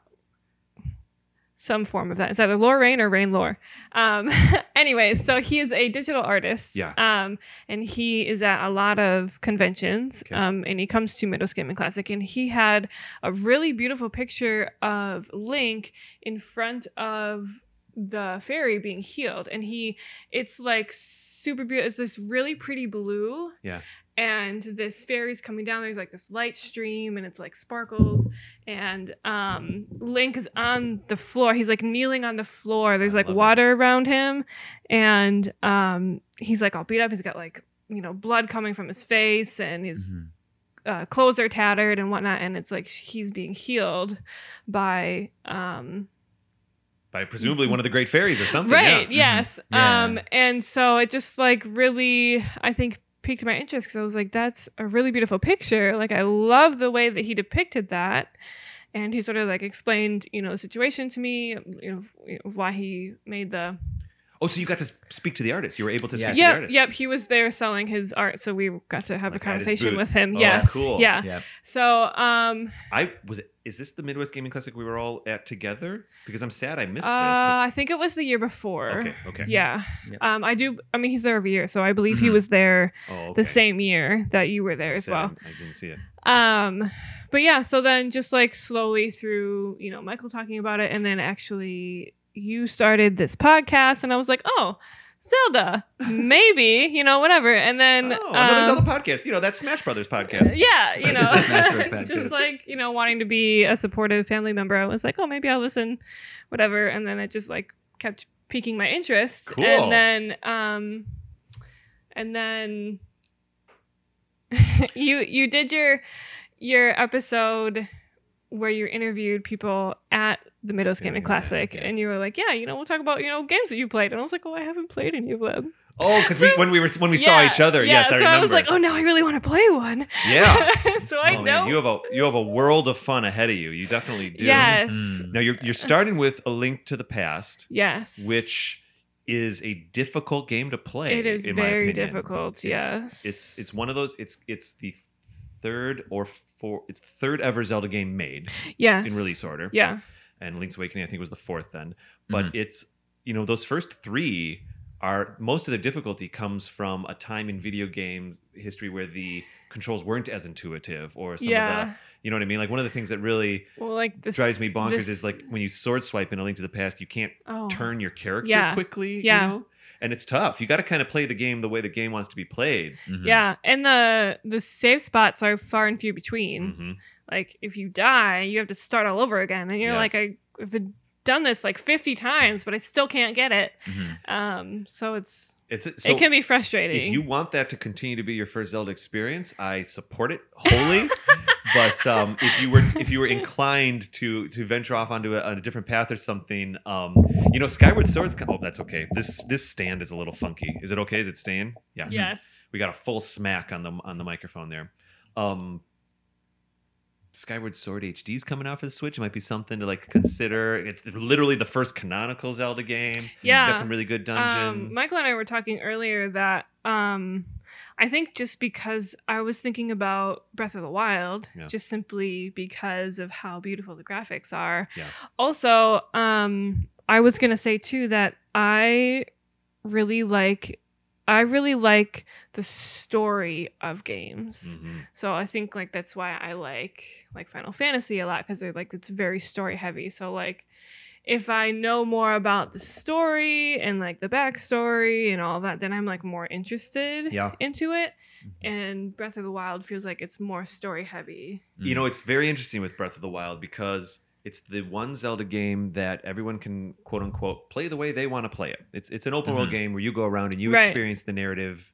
some form of that. It's either Lore Rain or Rain Lore. Um, anyways, so he is a digital artist. Yeah. Um, and he is at a lot of conventions. Okay. Um, and he comes to Midwest Gaming Classic, and he had a really beautiful picture of Link in front of the fairy being healed and he it's like super beautiful it's this really pretty blue Yeah. and this fairy's coming down there's like this light stream and it's like sparkles and um link is on the floor he's like kneeling on the floor there's like water around him and um he's like all beat up he's got like you know blood coming from his face and his Mhm. uh, clothes are tattered and whatnot and it's like he's being healed by um By presumably one of the great fairies or something. right Yeah. yes Yeah. um and so it just like really i think piqued my interest because i was like that's a really beautiful picture like i love the way that he depicted that and he sort of like explained you know the situation to me you know, why he made the Oh, so you got to speak to the artist. You were able to speak to the artist. yep he was there selling his art so we got to have Like a conversation with him Oh, yes cool. yeah so um I was it is this the Midwest Gaming Classic we were all at together? Because I'm sad I missed uh, this. i think it was the year before Okay, okay. yeah Yep. um i do i mean he's there every year so i believe he Mhm. was there Oh, okay. the same year that you were there as Sad well I didn't see it. Um, but yeah, so then just like slowly through, you know, Michael talking about it, and then actually you started this podcast, and I was like, oh, Zelda, maybe, you know, whatever. And then Oh, another um, Zelda podcast. You know, that Smash Brothers podcast. yeah, you know, It's a Smash Bros. podcast. just like you know, wanting to be a supportive family member. I was like, oh, maybe I'll listen, whatever. And then it just like kept piquing my interest. Cool. And then, um, and then you you did your your episode where you interviewed people at the Yeah, Gaming yeah, Classic, yeah. and you were like, yeah, you know, we'll talk about you know games that you played. And I was like, oh, I haven't played any of them. Oh, because we, when we were when we saw each other, yeah, yes, so I remember. was like, oh, now I really want to play one. Yeah. so I Oh, know. man, you have a you have a world of fun ahead of you. You definitely do. Yes. Mm. Now you're you're starting with a link to the past, Yes. which is a difficult game to play. It is very difficult, It's- yes. it's it's one of those. It's it's the third or four. It's the third ever Zelda game made yes. in release order. Yeah. and Link's Awakening I think was the fourth then. But Mhm. it's you know those first three are most of the difficulty comes from a time in video game history where the controls weren't as intuitive or some of Yeah. the you know what I mean like one of the things that really Well, like this drives me bonkers this- is like when you sword swipe in a link to the past you can't oh. turn your character Yeah. quickly Yeah. you know and it's tough you got to kind of play the game the way the game wants to be played Mhm. Yeah, and the the save spots are far and few between. Mhm. Like if you die, you have to start all over again, and you're like, Yes. I, I've been done this like 50 times, but I still can't get it. Mhm. Um, so it's it's so it can be frustrating. if you want that to continue to be your first Zelda experience, I support it wholly. but um, if you were if you were inclined to to venture off onto a, on a different path or something, um, you know, Skyward Swords. Oh, that's okay. This this stand is a little funky. Is it okay? Is it staying? Yeah. yes. We got a full smack on the on the microphone there. Um, Skyward Sword HD is coming out for the Switch. It might be something to like consider. It's literally the first canonical Zelda game. It's Yeah. got some really good dungeons. Um, Michael and I were talking earlier that um, I think just because I was thinking about Breath of the Wild, Yeah. just simply because of how beautiful the graphics are. Yeah. Also, um, I was gonna say too that I really like. I really like the story of games. Mhm. So I think like that's why I like like Final Fantasy a lot because they're like it's very story heavy. So like if I know more about the story and like the backstory and all that, then I'm like more interested Yeah. into it. Mhm. And Breath of the Wild feels like it's more story heavy. You know, it's very interesting with Breath of the Wild because it's the one Zelda game that everyone can quote unquote play the way they want to play it. It's it's an open world Mhm. game where you go around and you Right. experience the narrative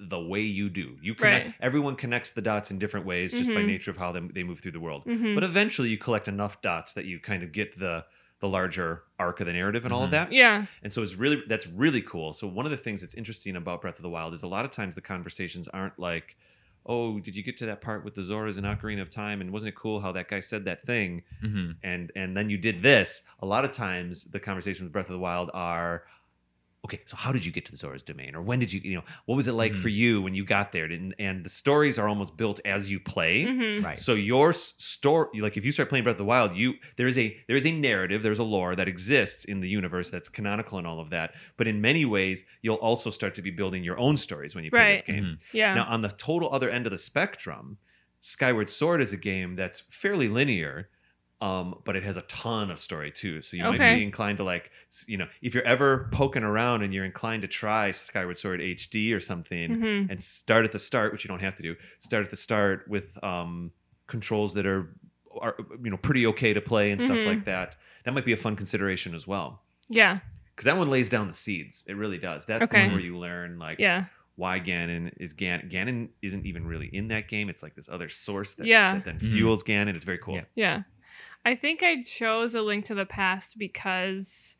the way you do. You connect, Right. everyone connects the dots in different ways just by Mhm. nature of how they, they move through the world. Mhm. But eventually you collect enough dots that you kind of get the the larger arc of the narrative and all of Mhm. that. yeah. And so it's really that's really cool. So one of the things that's interesting about Breath of the Wild is a lot of times the conversations aren't like, "Oh, did you get to that part with the Zoras and Ocarina of Time? And wasn't it cool how that guy said that thing?" Mhm. And and then you did this. A lot of times the conversations with Breath of the Wild are, "Okay, so how did you get to the Zora's domain? Or when did you, you know, what was it like Mhm. for you when you got there?" And and the stories are almost built as you play. Mhm. Right. So your story, like if you start playing Breath of the Wild, you there is a there is a narrative, there's a lore that exists in the universe that's canonical and all of that. But in many ways, you'll also start to be building your own stories when you play this Right. game. Mhm. Yeah. Now, on the total other end of the spectrum, Skyward Sword is a game that's fairly linear, um, but it has a ton of story too. So you might be inclined to like, you know, if you're ever poking around and you're inclined to try Skyward Sword HD or something, Mhm. and start at the start, which you don't have to do. Start at the start with um, controls that are, are you know pretty okay to play and stuff Mhm. like that. That might be a fun consideration as well. Yeah. Because that one lays down the seeds. It really does. That's the one where you learn like Yeah. why Ganon is Ganon. Ganon isn't even really in that game. It's like this other source that, Yeah. that then Mhm. fuels Ganon. It's very cool. Yeah. Yeah. I think I chose A Link to the Past because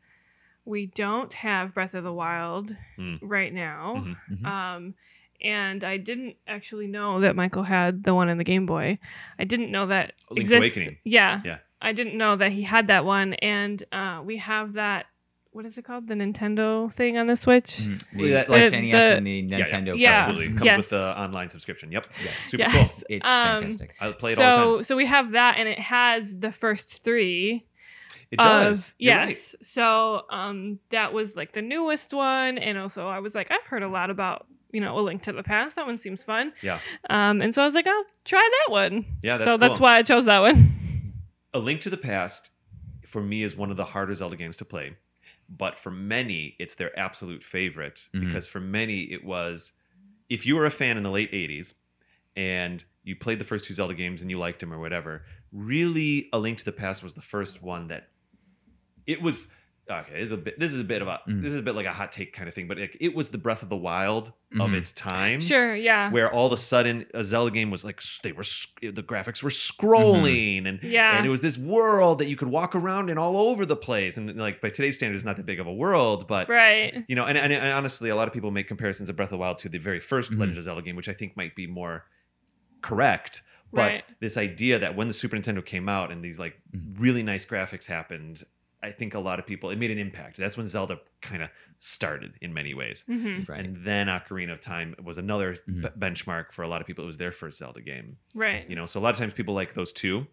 we don't have Breath of the Wild Hmm. right now. Mhm. Mhm. Um, and I didn't actually know that Michael had the one in the Game Boy. I didn't know that Link's exists. Awakening. Yeah. Yeah. I didn't know that he had that one. And uh, we have that, what is it called? The Nintendo thing on the Switch? Mhm. Well, The like the- the- and the Yeah, yeah. Nintendo. Yeah. Absolutely. Comes Yes. with the online subscription. Yep. Yes. Super Yes. cool. It's Um, fantastic. I play it so, all the time. so we have that, and it has the first three. It does. Of, You're yes. So um, that was like the newest one, and also I was like, I've heard a lot about you know a link to the past. That one seems fun. Yeah. Um, and so I was like, I'll try that one. Yeah, that's so that's why I chose that one. A Link to the Past for me is one of the harder Zelda games to play. But for many, it's their absolute favorite Mhm. because for many, it was if you were a fan in the late 80s and you played the first two Zelda games and you liked them or whatever, really, A Link to the Past was the first one that it was. Okay, this is a bit. This is a bit of a. Mm. This is a bit like a hot take kind of thing, but like, it was the Breath of the Wild of Mhm. its time Sure, yeah. where all of a sudden a Zelda game was like they were the graphics were scrolling and Yeah. and it was this world that you could walk around in all over the place and like by today's standards not that big of a world but Right. you know and, and, and honestly a lot of people make comparisons of Breath of the Wild to the very 1st Mhm. Legend of Zelda game which I think might be more correct but Right. this idea that when the Super Nintendo came out and these like really nice graphics happened I think a lot of people it made an impact that's when Zelda kind of started in many ways hmm Right. and then Ocarina of Time was another Mhm. b- benchmark for a lot of people. It was their first Zelda game, Right. you know. So a lot of times people like those two.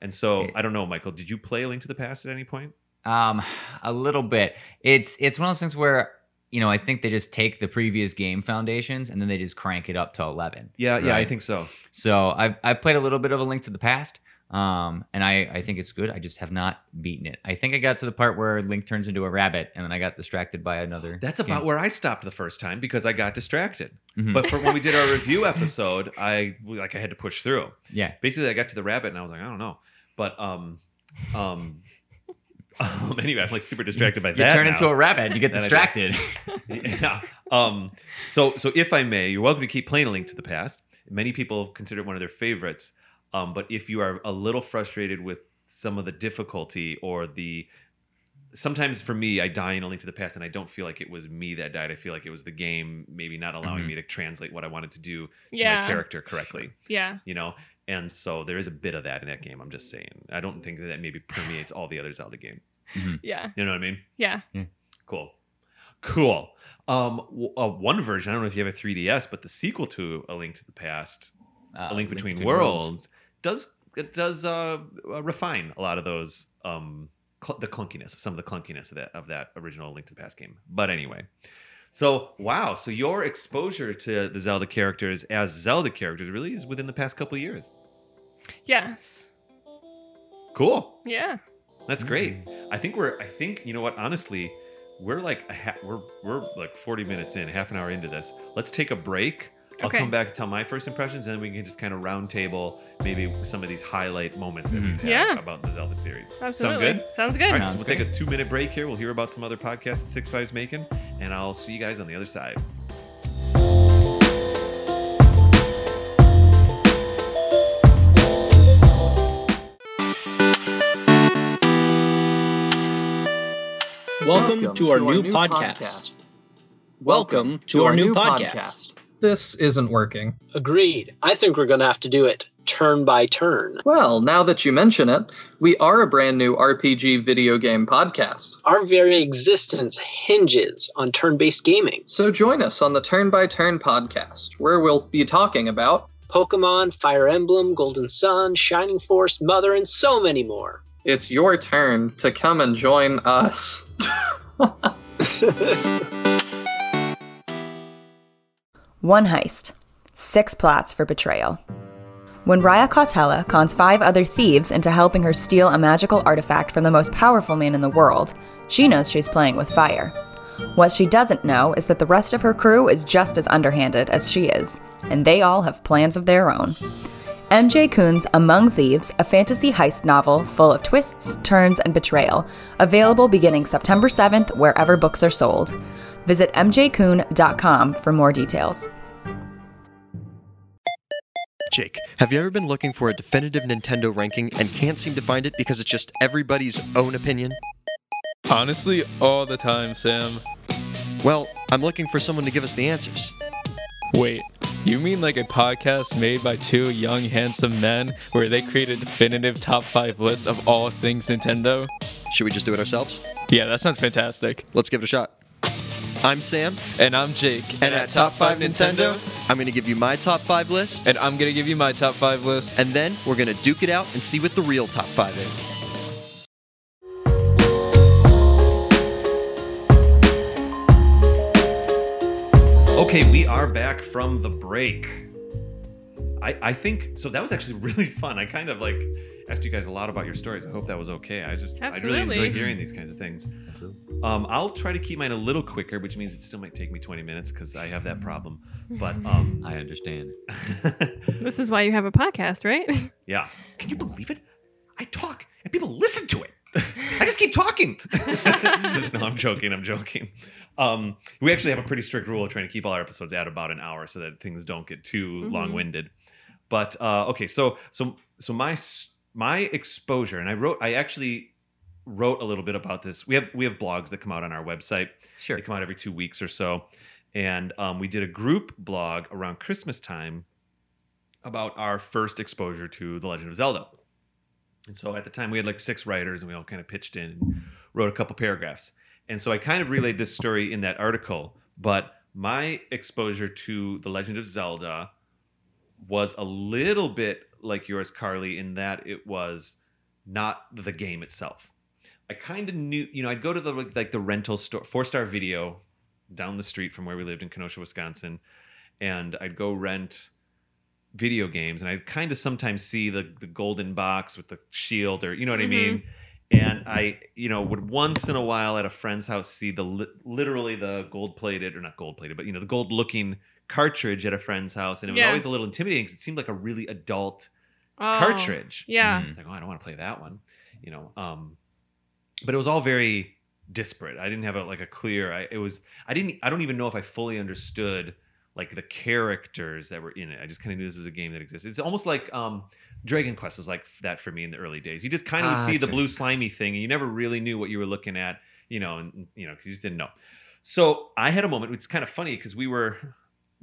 And so Yeah. I don't know, Michael. Did you play A Link to the Past at any point? Um, a little bit. It's it's one of those things where you know I think they just take the previous game foundations and then they just crank it up to eleven. Yeah, yeah, I think so. So I've I've played a little bit of a Link to the Past. Um, and I, I think it's good. I just have not beaten it. I think I got to the part where Link turns into a rabbit, and then I got distracted by another. That's about game. where I stopped the first time because I got distracted. Mhm. But for when we did our review episode, I like I had to push through. yeah, Basically, I got to the rabbit and I was like, I don't know. But um, um, um anyway, I'm like super distracted by you that. You turn now. into a rabbit. You get That I did. distracted. yeah. Um, so, so if I may, you're welcome to keep playing A Link to the Past. Many people consider it one of their favorites. Um, but if you are a little frustrated with some of the difficulty or the sometimes for me, I die in A Link to the Past, and I don't feel like it was me that died. I feel like it was the game maybe not allowing Mhm. me to translate what I wanted to do to Yeah. my character correctly. Yeah. You know. And so there is a bit of that in that game. I'm just saying. I don't think that, that maybe permeates all the other Zelda games. Yeah. You know what I mean? Yeah. Cool. Cool. Um, w- uh, one version, I don't know if you have a 3DS, but the sequel to A Link to the Past, Uh, A Link Between, Worlds, does it does uh, uh, refine a lot of those um cl- the clunkiness, some of the clunkiness of that of that original Link to the Past game. But anyway, so wow, so your exposure to the Zelda characters as Zelda characters really is within the past couple years. Yes. Cool. Yeah. That's great. I think we're. I think you know what. Honestly, we're like a ha- we're we're like forty minutes in, half an hour into this. Let's take a break. I'll Okay. come back and tell my first impressions, and then we can just kind of round table maybe some of these highlight moments that we've mm-hmm. had Yeah. about the Zelda series. Absolutely. Sound good? Sounds good. All right, so we'll take a two minute break here. We'll hear about some other podcasts that Six Five's making, and I'll see you guys on the other side. Welcome, to our new, podcast. Welcome to our new podcast. This isn't working. Agreed. I think we're going to have to do it turn by turn. Well, now that you mention it, we are a brand new RPG video game podcast. Our very existence hinges on turn based gaming. So join us on the Turn by Turn podcast, where we'll be talking about Pokemon, Fire Emblem, Golden Sun, Shining Force, Mother, and so many more. it's your turn to come and join us. One heist, six plots for betrayal. When Ryia Cautella cons five other thieves into helping her steal a magical artifact from the most powerful man in the world, she knows she's playing with fire. What she doesn't know is that the rest of her crew is just as underhanded as she is, and they all have plans of their own. MJ Kuhn's Among Thieves, a fantasy heist novel full of twists, turns, and betrayal, available beginning September 7th wherever books are sold. Visit mjkuhn.com for more details. Jake, have you ever been looking for a definitive Nintendo ranking and can't seem to find it because it's just everybody's own opinion? Honestly, all the time, Sam. Well, I'm looking for someone to give us the answers. Wait, you mean like a podcast made by two young, handsome men where they create a definitive top five list of all things Nintendo? Should we just do it ourselves? Yeah, that sounds fantastic. Let's give it a shot. I'm Sam, And I'm Jake. and at Top 5 Nintendo, I'm going to give you my top 5 list, And I'm gonna give you my top five list. and then we're going to duke it out and see what the real top 5 is. Okay, we are back from the break. I, I think so. That was actually really fun. I kind of like asked you guys a lot about your stories. I hope that was okay. I just I really enjoy hearing these kinds of things. Um, I'll try to keep mine a little quicker, which means it still might take me 20 minutes because I have that problem. But um, I understand. This is why you have a podcast, right? yeah, can you believe it? I talk and people listen to it. I just keep talking. no, I'm joking. I'm joking. Um, we actually have a pretty strict rule of trying to keep all our episodes at about an hour so that things don't get too Mhm. long-winded. But uh, okay, so so so my my exposure, and I wrote, I actually wrote a little bit about this. We have we have blogs that come out on our website. Sure. They come out every two weeks or so, and um, we did a group blog around Christmas time about our first exposure to The Legend of Zelda. And so at the time we had like six writers and we all kind of pitched in and wrote a couple paragraphs. And so I kind of relayed this story in that article, but my exposure to The Legend of Zelda was a little bit like yours, Carly, in that it was not the game itself. I kind of knew, you know, I'd go to the like the rental store, four star video down the street from where we lived in Kenosha, Wisconsin, and I'd go rent video games and I'd kind of sometimes see the the golden box with the shield or you know what I mean mm-hmm. and I you know would once in a while at a friend's house see the literally the gold plated or not gold plated but you know the gold looking cartridge at a friend's house and it was Yeah. always a little intimidating because it seemed like a really adult Oh, cartridge Yeah. it's like, oh, I don't want to play that one, you know. Um, but it was all very disparate. I didn't have a, like a clear. I it was. I didn't. I don't even know if I fully understood like the characters that were in it. I just kind of knew this was a game that existed. It's almost like um, Dragon Quest was like that for me in the early days. You just kind of would see the Gotcha. blue slimy thing, and you never really knew what you were looking at, you know, and you know because you just didn't know. So I had a moment. It's kind of funny because we were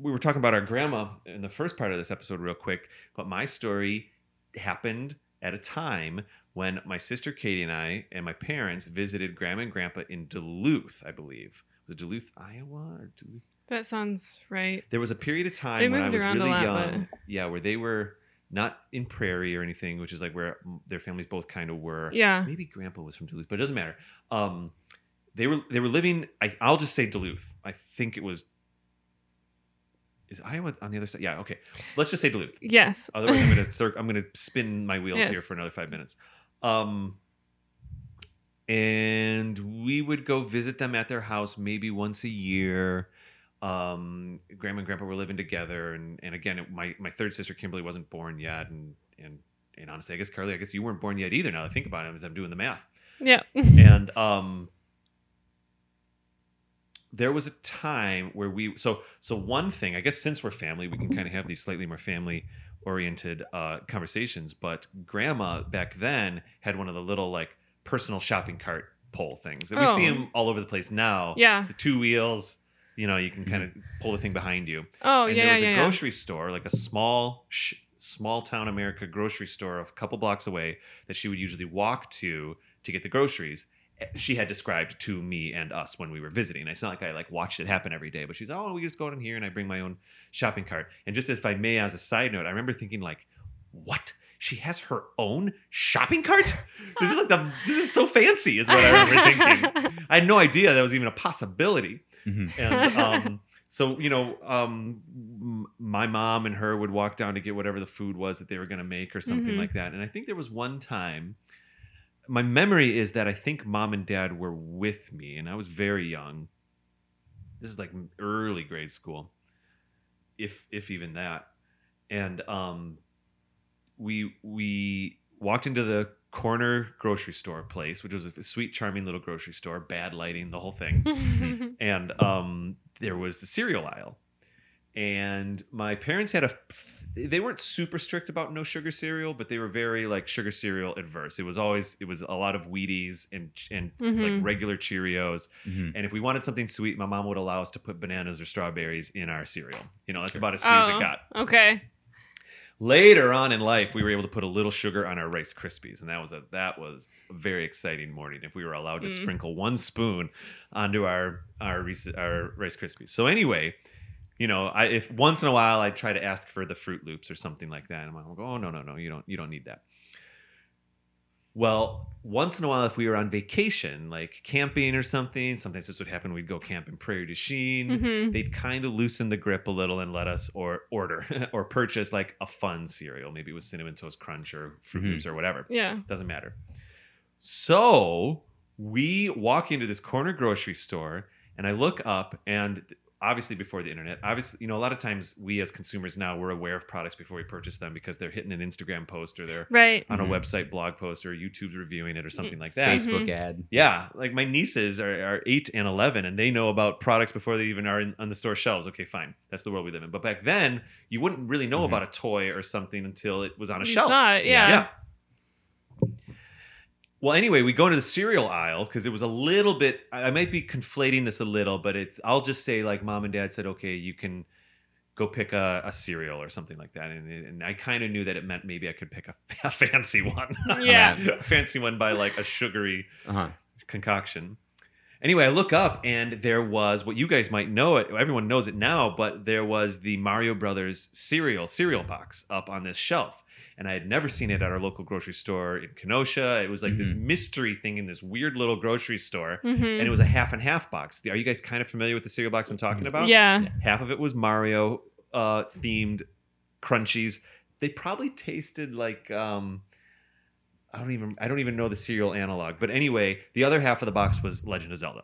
we were talking about our grandma in the first part of this episode, real quick. But my story happened at a time when my sister Katie and I and my parents visited grandma and grandpa in Duluth, I believe. Was it Duluth, Iowa, or Duluth? That sounds right. There was a period of time They when I was really lot, young, yeah, where they were not in Prairie or anything, which is like where their families both kind of were. Yeah. maybe Grandpa was from Duluth, but it doesn't matter. Um, they were they were living. I, I'll just say Duluth. I think it was. Is Iowa on the other side? Yeah. Okay. Let's just say Duluth. Yes. Otherwise, I'm gonna cir- I'm gonna spin my wheels here for another five minutes. Um, and we would go visit them at their house maybe once a year. Um, grandma and grandpa were living together, and and again, it, my my third sister Kimberly wasn't born yet, and and and honestly, I guess Carly, I guess you weren't born yet either. Now that I think about it, as I'm doing the math Yeah. and um there was a time where we so so one thing i guess since we're family we can kind of have these slightly more family oriented uh conversations but grandma back then had one of the little like personal shopping cart pole things that we see Oh. them all over the place now Yeah. the two wheels you know you can kind of pull the thing behind you Oh and yeah, there was yeah, a yeah. grocery store, like a small, sh- small town America grocery store, a couple blocks away that she would usually walk to to get the groceries. She had described to me and us when we were visiting. It's not like I like watched it happen every day, but she's oh, we just go in here and I bring my own shopping cart. And just if I may, as a side note, I remember thinking like, what? She has her own shopping cart. This is like the this is so fancy, is what I remember thinking. I had no idea that was even a possibility Mhm. and um, so you know um, m- my mom and her would walk down to get whatever the food was that they were going to make or something Mhm. like that and i think there was one time my memory is that i think mom and dad were with me and i was very young. This is like early grade school if if even that. And um we we walked into the corner grocery store place which was a sweet charming little grocery store bad lighting the whole thing. And um, there was the cereal aisle. And my parents had a, they weren't super strict about no sugar cereal, but they were very like sugar cereal adverse. It was always, it was a lot of Wheaties and and like Mhm. regular Cheerios. Mhm. And if we wanted something sweet, my mom would allow us to put bananas or strawberries in our cereal. You know, that's about as sweet as it Oh, got. Okay. Later on in life, we were able to put a little sugar on our Rice Krispies, and that was a that was a very exciting morning. If we were allowed to Mm. sprinkle one spoon onto our our Reese- our Rice Krispies. So anyway, you know, I if once in a while I'd try to ask for the Froot Loops or something like that, and my mom would go, "Oh no no no, you don't you don't need that." Well, once in a while, if we were on vacation, like camping or something, sometimes this would happen. We'd go camp in Prairie du Chien. Mhm. They'd kind of loosen the grip a little and let us or order or purchase like a fun cereal. Maybe it was cinnamon toast crunch or Fruit Mhm. Loops or whatever. Yeah. Doesn't matter. So we walk into this corner grocery store and I look up and obviously before the internet, obviously, you know, a lot of times we as consumers now we're aware of products before we purchase them because they're hitting an Instagram post or they're Right. on Mhm. a website blog post or YouTube's reviewing it or something like that. Facebook Mhm. ad. Yeah, like my nieces are, are eight and eleven, and they know about products before they even are in, on the store shelves. Okay, fine, that's the world we live in. But back then, you wouldn't really know Mhm. about a toy or something until it was on a You shelf. saw it, yeah. Yeah. Well, anyway, we go into the cereal aisle because it was a little bit. I I might be conflating this a little, but it's. I'll just say like mom and dad said, okay, you can go pick a, a cereal or something like that, and, and I kind of knew that it meant maybe I could pick a, a fancy one. Yeah. a fancy one by like a sugary Uh-huh. concoction. Anyway, I look up and there was what you guys might know it. Everyone knows it now, but there was the Mario Brothers cereal cereal box up on this shelf, and I had never seen it at our local grocery store in Kenosha. It was like this mystery thing in this weird little grocery store, Mhm. and it was a half and half box. Are you guys kind of familiar with the cereal box I'm talking about? Yeah. Half of it was Mario uh, themed crunchies. They probably tasted like um, I don't even I don't even know the cereal analog. But anyway, the other half of the box was Legend of Zelda.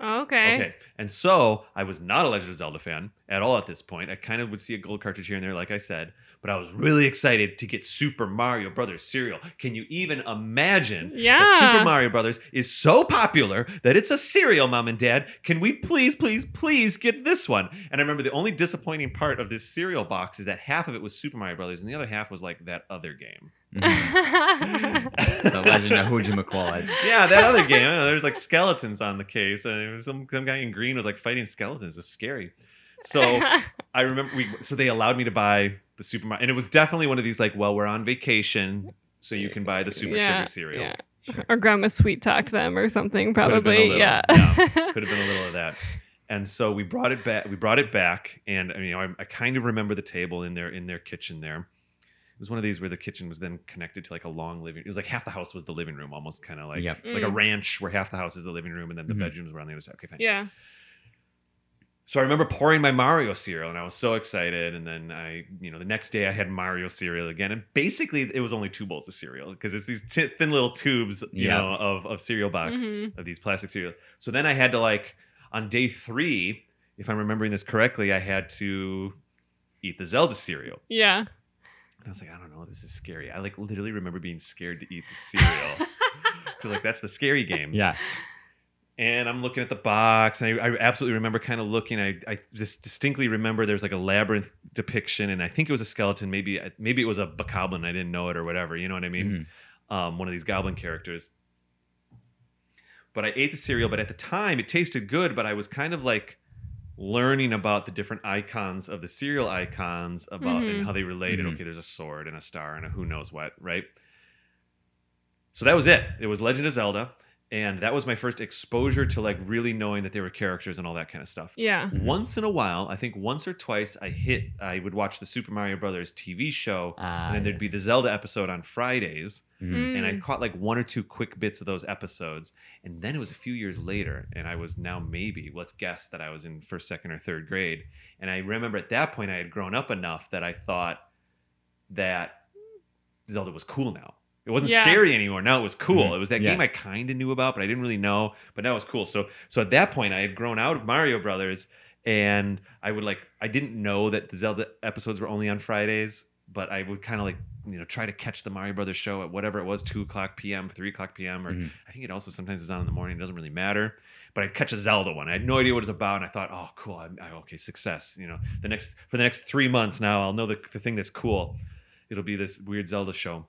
Okay. Okay. And so I was not a Legend of Zelda fan at all at this point. I kind of would see a gold cartridge here and there, like I said, but I was really excited to get Super Mario Brothers cereal. Can you even imagine Yeah. that Super Mario Brothers is so popular that it's a cereal, mom and dad? Can we please, please, please get this one? And I remember the only disappointing part of this cereal box is that half of it was Super Mario Brothers and the other half was like that other game. Mm-hmm. The Legend of Hooji McQuad. Yeah, that other game. I don't There's like skeletons on the case, and it was some some guy in green was like fighting skeletons. It was scary. So I remember we. So they allowed me to buy the Super Mario, and it was definitely one of these like, well, we're on vacation, so you can buy the Super yeah, Sugar cereal. Yeah. Or grandma sweet talked them or something, Could have been a probably. little, Yeah. Could have been a little of that. And so we brought it back. We brought it back, and you know, I, I kind of remember the table in their in their kitchen there. It was one of these where the kitchen was then connected to like a long living. It was like half the house was the living room, almost kind of like Yep. like a Mm. ranch where half the house is the living room, and then the Mhm. bedrooms were on the other side. Okay, fine. yeah. So I remember pouring my Mario cereal, and I was so excited. And then I, you know, the next day I had Mario cereal again, and basically it was only two bowls of cereal because it's these t- thin little tubes, you Yeah. know, of of cereal box Mhm. of these plastic cereal. So then I had to like on day three, if I'm remembering this correctly, I had to eat the Zelda cereal. Yeah. And I was like, I don't know, this is scary. I like literally remember being scared to eat the cereal. Because like that's the scary game. Yeah. And I'm looking at the box, and I, I absolutely remember kind of looking. I, I just distinctly remember there's like a labyrinth depiction, and I think it was a skeleton. Maybe maybe it was a bokoblin. I didn't know it or whatever. You know what I mean? Um, one of these goblin characters. But I ate the cereal. But at the time, it tasted good. But I was kind of like learning about the different icons of the cereal icons about Mhm. and how they related. Mhm. Okay, there's a sword and a star and a who knows what, right? So that was it. It was Legend of Zelda, and that was my first exposure to like really knowing that they were characters and all that kind of stuff. Yeah. Once in a while, I think once or twice, I hit. I would watch the Super Mario Brothers TV show, Ah, and then there'd be the Zelda episode on Fridays, Mhm. and I Mm. caught like one or two quick bits of those episodes. And then it was a few years later, and I was now maybe let's guess that I was in first, second, or third grade. And I remember at that point I had grown up enough that I thought that Zelda was cool now. It wasn't Yeah. scary anymore. Now it was cool. Mhm. It was that game I kind of knew about, but I didn't really know. But now it was cool. So so at that point I had grown out of Mario Brothers, and I would like I didn't know that the Zelda episodes were only on Fridays, but I would kind of like you know try to catch the Mario Brothers show at whatever it was, two o'clock p.m., three o'clock p.m., or Mhm. I think it also sometimes is on in the morning. It doesn't really matter. But I'd catch a Zelda one. I had no idea what it was about, and I thought, oh, cool. I, I, okay, success. You know, the next for the next three months now, I'll know the, the thing that's cool. It'll be this weird Zelda show.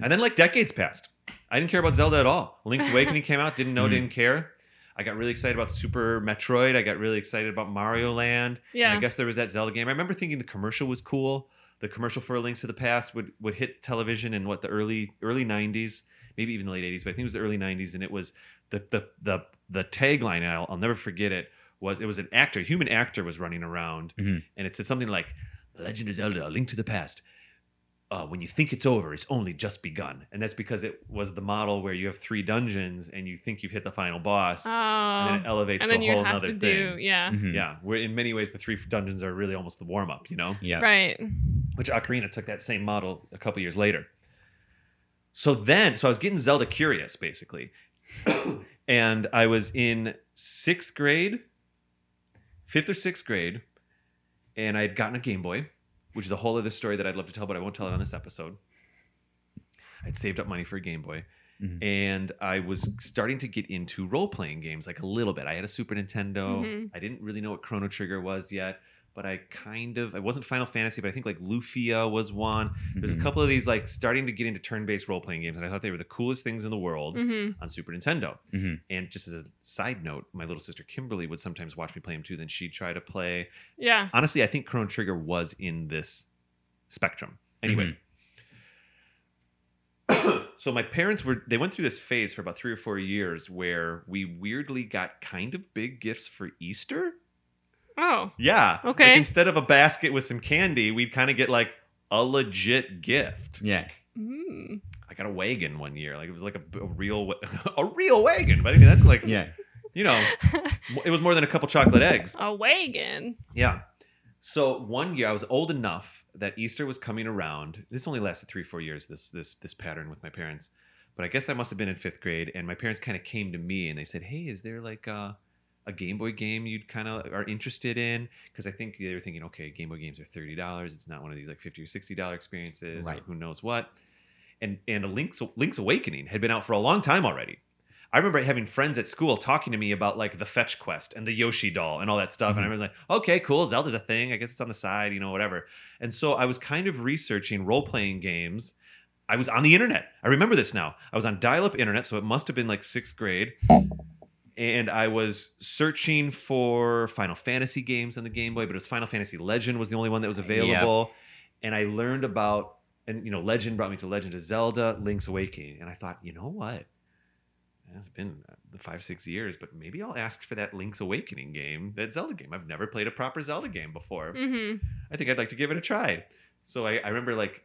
And then like decades passed. I didn't care about Zelda at all. Link's Awakening came out, didn't know, Mhm. didn't care. I got really excited about Super Metroid. I got really excited about Mario Land. And Yeah. I guess there was that Zelda game. I remember thinking the commercial was cool. The commercial for Links to the Past would would hit television in what the early early '90s, maybe even the late '80s, but I think it was the early '90s, and it was the the the the tagline. And I'll, I'll never forget it. Was it was an actor, a human actor, was running around, Mhm. and it said something like The "Legend of Zelda: A Link to the Past." Uh, when you think it's over, it's only just begun, and that's because it was the model where you have three dungeons and you think you've hit the final boss, Oh. and then it elevates and to then a you whole have other to thing. do, yeah. Mhm. Yeah, where in many ways the three dungeons are really almost the warm up, you know. Yeah. Right. Which Ocarina took that same model a couple years later. So then, so I was getting Zelda curious, basically, and I was in sixth grade, fifth or sixth grade, and I had gotten a Game Boy, which is a whole other story that I'd love to tell, but I won't tell it on this episode. I'd saved up money for a Game Boy. Mhm. And I was starting to get into role playing games like a little bit. I had a Super Nintendo. Mhm. I didn't really know what Chrono Trigger was yet, but I kind of, I wasn't Final Fantasy, but I think like Lufia was one. There's a Mhm. couple of these like starting to get into turn based role playing games, and I thought they were the coolest things in the world hmm on Super Nintendo. Mhm. And just as a side note, my little sister Kimberly would sometimes watch me play them too. Then she'd try to play. Yeah. Honestly, I think Chrono Trigger was in this spectrum. Anyway. Mhm. so my parents were they went through this phase for about three or four years where we weirdly got kind of big gifts for Easter. Oh. Yeah. Okay. Like instead of a basket with some candy, we'd kind of get like a legit gift. Yeah. Mm. I got a wagon one year. Like it was like a, a real a real wagon. But I mean that's like Yeah. you know it was more than a couple chocolate eggs. A wagon. Yeah. So one year I was old enough that Easter was coming around. This only lasted three, four years, this this this pattern with my parents. But I guess I must have been in fifth grade, and my parents kind of came to me and they said, Hey, is there like a, a Game Boy game you'd kind of are interested in? Because I think they were thinking, okay, Game Boy games are thirty dollars. It's not one of these like fifty or sixty dollar experiences, Right. or who knows what. And and a Link's Link's Awakening had been out for a long time already. I remember having friends at school talking to me about like the fetch quest and the Yoshi doll and all that stuff. And I mm-hmm. was like, okay, cool. Zelda's a thing. I guess it's on the side, you know, whatever. And so I was kind of researching role playing games. I was on the internet. I remember this now. I was on dial up internet. So it must have been like sixth grade. And I was searching for Final Fantasy games on the Game Boy, but it was Final Fantasy Legend was the only one that was available. And I learned about, and you know, Legend brought me to Legend of Zelda, Link's Awakening. And I thought, you know what? It's been uh, the five, six years, but maybe I'll ask for that Link's Awakening game, that Zelda game. I've never played a proper Zelda game before. hmm I think I'd like to give it a try. So I, I remember like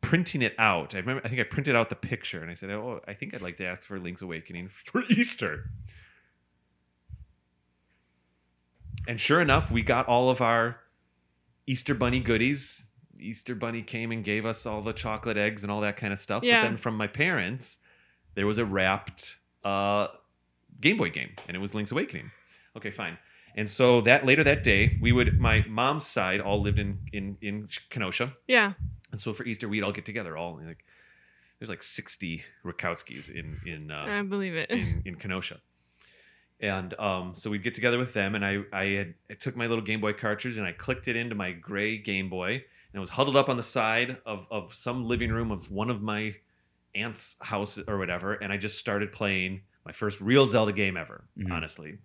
printing it out. I remember I think I printed out the picture and I said, Oh, I think I'd like to ask for Link's Awakening for Easter. And sure enough, we got all of our Easter bunny goodies. Easter bunny came and gave us all the chocolate eggs and all that kind of stuff. Yeah. But then from my parents, there was a wrapped uh, Game Boy game, and it was Link's Awakening. Okay, fine. And so that later that day, we would my mom's side all lived in in in Kenosha, Yeah. and so for Easter we'd all get together. All like there's like sixty Rakowskis in in uh, I believe it. in, in Kenosha. And um, so we'd get together with them, and I I, had, I took my little Game Boy cartridge and I clicked it into my gray Game Boy, and it was huddled up on the side of of some living room of one of my aunt's house or whatever, and I just started playing my first real Zelda game ever, Mhm. honestly.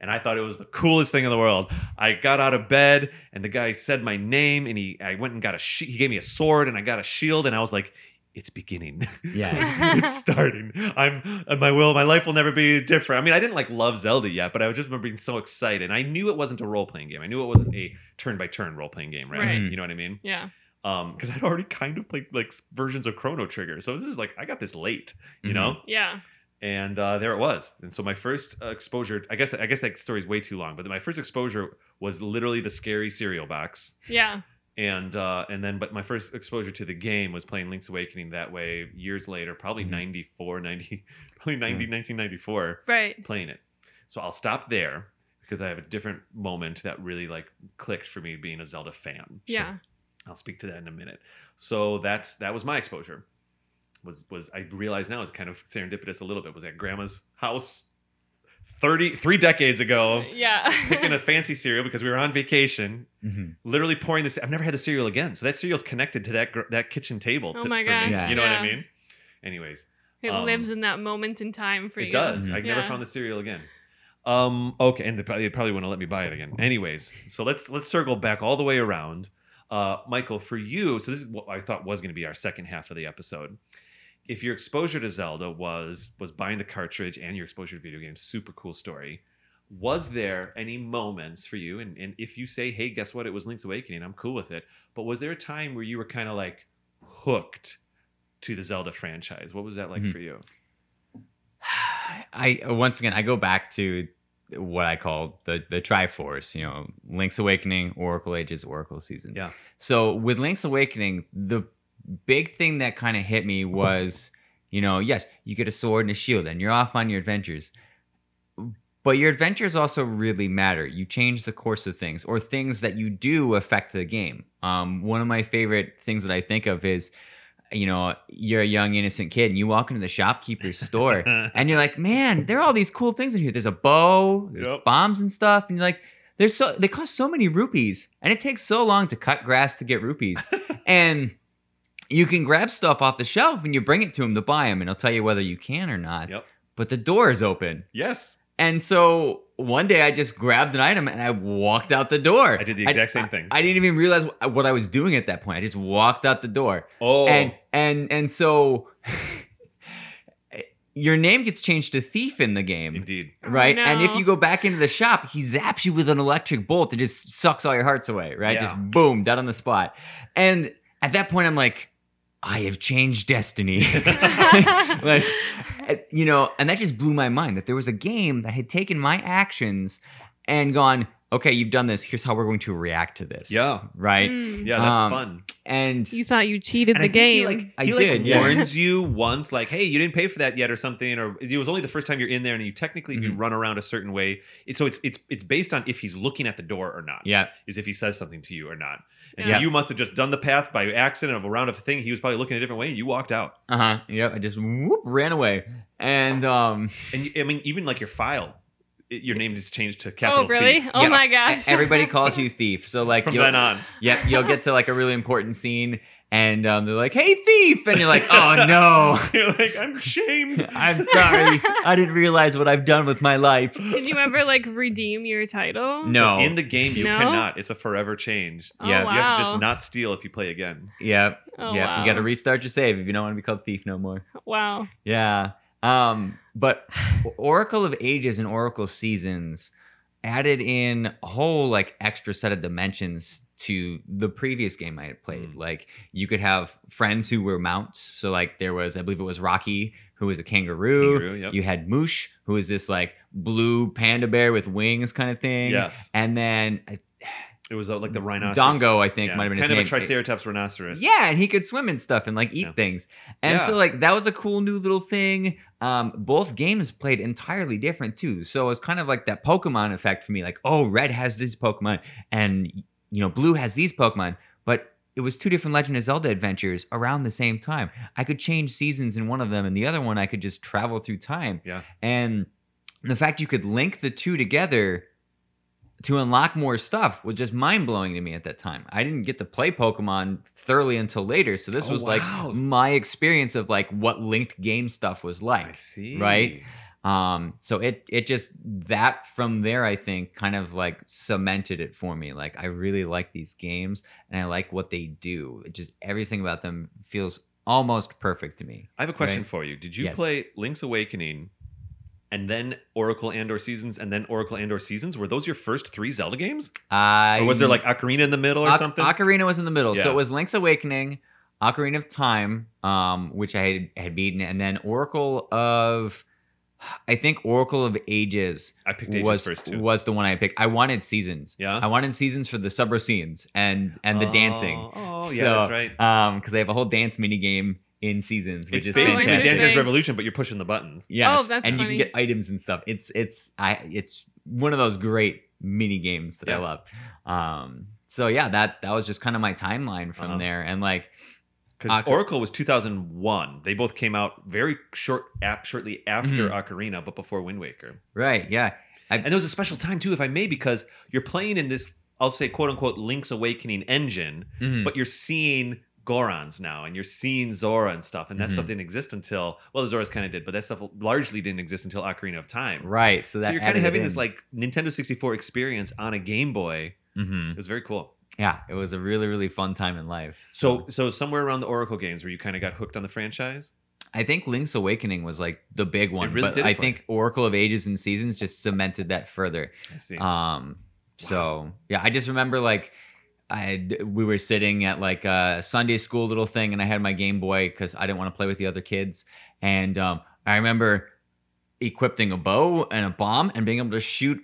And I thought it was the coolest thing in the world. I got out of bed, and the guy said my name, and he I went and got a shi he gave me a sword, and I got a shield, and I was like, it's beginning. Yeah. it's starting. I'm uh, my will, my life will never be different. I mean, I didn't like love Zelda yet, but I was just remember being so excited. And I knew it wasn't a role playing game. I knew it wasn't a turn by turn role playing game, right? Right. You know what I mean? yeah. Um, because I'd already kind of played like versions of Chrono Trigger, so this is like I got this late, you Mhm. know. Yeah. And uh, there it was. And so my first uh, exposure, I guess, I guess that story's way too long, but my first exposure was literally the scary cereal box Yeah. And uh, and then but my first exposure to the game was playing Link's Awakening that way years later, probably Mhm. 94, 90, probably 90, 1994, Right. playing it. So I'll stop there because I have a different moment that really like clicked for me being a Zelda fan. Yeah. I'll speak to that in a minute. So that's that was my exposure. Was was I realize now it's kind of serendipitous a little bit. Was at grandma's house 30 three decades ago Yeah. picking a fancy cereal because we were on vacation Mhm. literally pouring this. I've never had the cereal again, so that cereal's connected to that gr- that kitchen table. Oh my for gosh. Yeah. You know what I mean? Anyways, it um, lives in that moment in time for you. it does. Mhm. I've never Yeah. found the cereal again. Um. Okay, and they probably, they probably wouldn't let me buy it again. Anyways, so let's let's circle back all the way around. Uh, Michael, for you, so this is what I thought was going to be our second half of the episode. If your exposure to Zelda was was buying the cartridge and your exposure to video games, super cool story. Was there any moments for you? And, and if you say, hey, guess what? It was Link's Awakening, I'm cool with it. But was there a time where you were kind of like, hooked to the Zelda franchise? What was that like Mhm. for you? I once again I go back to what I call the the Triforce, you know, Link's Awakening, Oracle Ages, Oracle Season. Yeah. So with Link's Awakening, the big thing that kind of hit me was, you know, yes, you get a sword and a shield and you're off on your adventures. But your adventures also really matter. You change the course of things, or things that you do affect the game. Um, one of my favorite things that I think of is, you know, you're a young innocent kid and you walk into the shopkeeper's store and you're like, man, there are all these cool things in here. There's a bow, there's Yep. bombs and stuff, and you're like, there's so they cost so many rupees, and it takes so long to cut grass to get rupees, and you can grab stuff off the shelf and you bring it to him to buy him, and he'll tell you whether you can or not. Yep. But the door is open, Yes. and so one day I just grabbed an item and I walked out the door. I did the exact same thing. I, didn't even realize what I was doing at that point. I just walked out the door Oh. and and and so your name gets changed to thief in the game Indeed. Oh, right Oh, and if you go back into the shop he zaps you with an electric bolt that just sucks all your hearts away right Yeah. just boom dead on the spot and at that point i'm like i have changed destiny like eh, you know and that just blew my mind that there was a game that had taken my actions and gone okay you've done this here's how we're going to react to this Yeah. right Mm. Yeah, that's Um, fun. and You thought you cheated the I think he, game. like, I he, like, did, yeah. warns you once, like, "Hey, you didn't pay for that yet," or something, or it was only the first time you're in there, and you technically, if you run around a certain way, it, so it's it's it's based on if he's looking at the door or not. yeah is if he says something to you or not. And Yeah. so you must have just done the path by accident of around of a thing. He was probably looking a different way, and you walked out. Uh huh. Yep. I just whoop ran away, and um, And you, I mean, even like your file, it, your name is changed to capital oh really? Thief Oh Yeah. my gosh! everybody calls you thief. So like, from you'll, then on. yep, you'll get to like a really important scene, and um, they're like, "Hey, thief!" and you're like, "Oh no, you're like, I'm shamed. I'm sorry, I didn't realize what I've done with my life." Did you ever like redeem your title? No. In the game, you No? cannot. It's a forever change. Oh, Yeah, You have to just not steal if you play again. Yeah, Oh, yep. wow. You got to restart your save if you don't want to be called thief no more. Wow. Yeah. Um, but Oracle of Ages and Oracle Seasons added in a whole like extra set of dimensions to the previous game I had played. Mm. Like you could have friends who were mounts. So like there was, I believe it was Rocky, who was a kangaroo. Kangaroo, yep. You had Moosh, who was this like blue panda bear with wings kind of thing. Yes. And then uh, It was uh, like the rhinoceros. Dongo, I think, Yeah, might have been kind of a triceratops rhinoceros. yeah, and he could swim and stuff and like eat Yeah. things. And so like that was a cool new little thing. Um, both games played entirely different too. So it was kind of like that Pokemon effect for me. Like, oh, red has this Pokemon, and you know, blue has these Pokemon, but it was two different Legend of Zelda adventures around the same time. I could change seasons in one of them, and the other one I could just travel through time. Yeah. And the fact you could link the two together to unlock more stuff was just mind blowing to me at that time. I didn't get to play Pokemon thoroughly until later, so this Oh, was wow. like my experience of like what linked game stuff was like. I see. Right? Um, so it it just that from there I think kind of like cemented it for me. Like I really like these games and I like what they do. It just everything about them feels almost perfect to me. I have a question Right. for you. Did you Yes. play Link's Awakening and then Oracle and or Seasons and then Oracle and or Seasons? Were those your first three Zelda games? I Or was there like Ocarina in the middle or Oc- something? Ocarina was in the middle. So it was Link's Awakening, Ocarina of Time, um, which I had, had beaten, and then Oracle of, I think Oracle of Ages. I picked Ages was first, too. was the one I picked. I wanted seasons. Yeah? I wanted seasons for the Subrosians and and the Oh, dancing. Oh, yeah, that's right. Um, because they have a whole dance mini game in seasons, which It's is basically fantastic. Dance Dance Revolution, but you're pushing the buttons. Yes, Oh, that's and you can get items and stuff. It's it's I it's one of those great mini games that I love. Um, so yeah, that that was just kind of my timeline from Uh-huh. there, and like Because Ocar- Oracle was 2001. They both came out very short, ap- shortly after Mhm. Ocarina, but before Wind Waker. right, yeah, And there was a special time too, if I may, because you're playing in this, I'll say, quote unquote, Link's Awakening engine, Mhm. but you're seeing Gorons now, and you're seeing Zora and stuff, and that Mhm. stuff didn't exist until well, the Zoras kind of did, but that stuff largely didn't exist until Ocarina of Time. right. So So, you're kind of having this like Nintendo 64 experience on a Game Boy. hmm It was very cool. Yeah, it was a really really fun time in life. So, so somewhere around the Oracle games where you kind of got hooked on the franchise. I think Link's Awakening was like the big one, really but I think Oracle of Ages and Seasons just cemented that further. I see. Um, so yeah, I just remember like I we were sitting at like a Sunday school little thing, and I had my Game Boy because I didn't want to play with the other kids. And um, I remember equipping a bow and a bomb and being able to shoot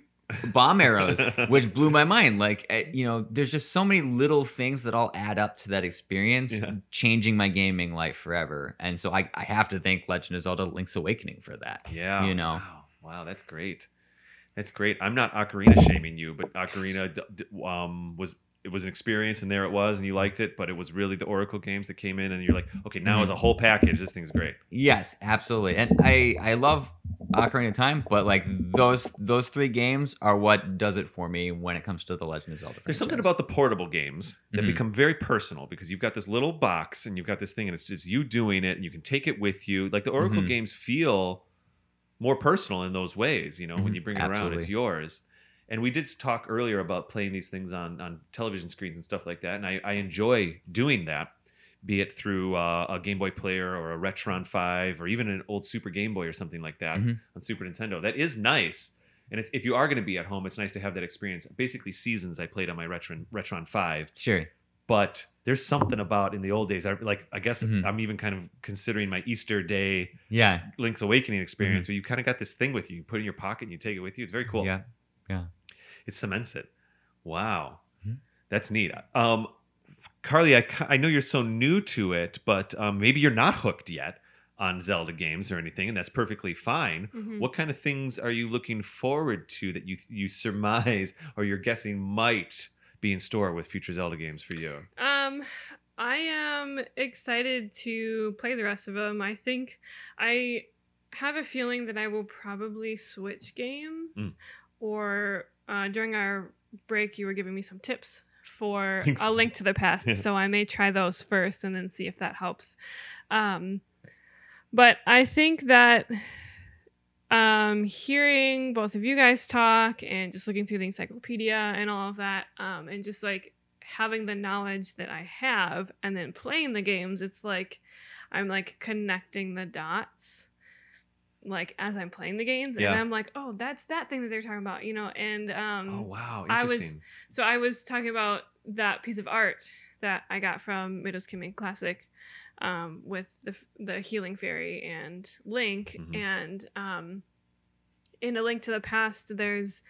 bomb arrows, which blew my mind. Like, eh, you know, there's just so many little things that all add up to that experience, Yeah. changing my gaming life forever. And so I, I have to thank Legend of Zelda Link's Awakening for that. Yeah. You know. Wow. Wow, that's great. That's great. I'm not Ocarina shaming you, but Ocarina d- d- um, was it was an experience, and there it was, and you liked it. But it was really the Oracle games that came in, and you're like, okay, now Mm-hmm. as a whole package, this thing's great. Yes, absolutely. And I I love Ocarina of Time, but like those those three games are what does it for me when it comes to the Legend of Zelda. There's something about the portable games that Mhm. become very personal because you've got this little box and you've got this thing, and it's just you doing it, and you can take it with you. Like the Oracle Mhm. games feel more personal in those ways. You know, when Mhm. you bring it around, it's yours. And we did talk earlier about playing these things on on television screens and stuff like that, and I, I enjoy doing that. Be it through uh, a Game Boy player or a Retron Five or even an old Super Game Boy or something like that Mhm. on Super Nintendo. That is nice. And it's, if you are going to be at home, it's nice to have that experience. Basically, seasons I played on my Retron Retron Five, Sure. but there's something about in the old days. I like. I guess Mhm. I'm even kind of considering my Easter Day Yeah. Link's Awakening experience, where you kind of got this thing with you. You put it in your pocket and you take it with you. It's very cool. Yeah. Yeah. It cements it. Wow, Mhm. that's neat. Um, Carly, I, I know you're so new to it, but um, maybe you're not hooked yet on Zelda games or anything, and that's perfectly fine. Mhm. What kind of things are you looking forward to that you you surmise or you're guessing might be in store with future Zelda games for you? Um, I am excited to play the rest of them. I think I have a feeling that I will probably switch games, Mm. or uh, during our break, you were giving me some tips for Thanks. a link to the past, Yeah. so I may try those first and then see if that helps. Um, but I think that um, hearing both of you guys talk and just looking through the encyclopedia and all of that, um, and just like having the knowledge that I have and then playing the games, it's like I'm like connecting the dots like as I'm playing the games Yeah. and I'm like, oh, that's that thing that they're talking about, you know, and um oh wow, I was- so I was talking about that piece of art that I got from Midwest Gaming Classic um, with the the healing fairy and Link, Mhm. and um, in a Link to the Past, there's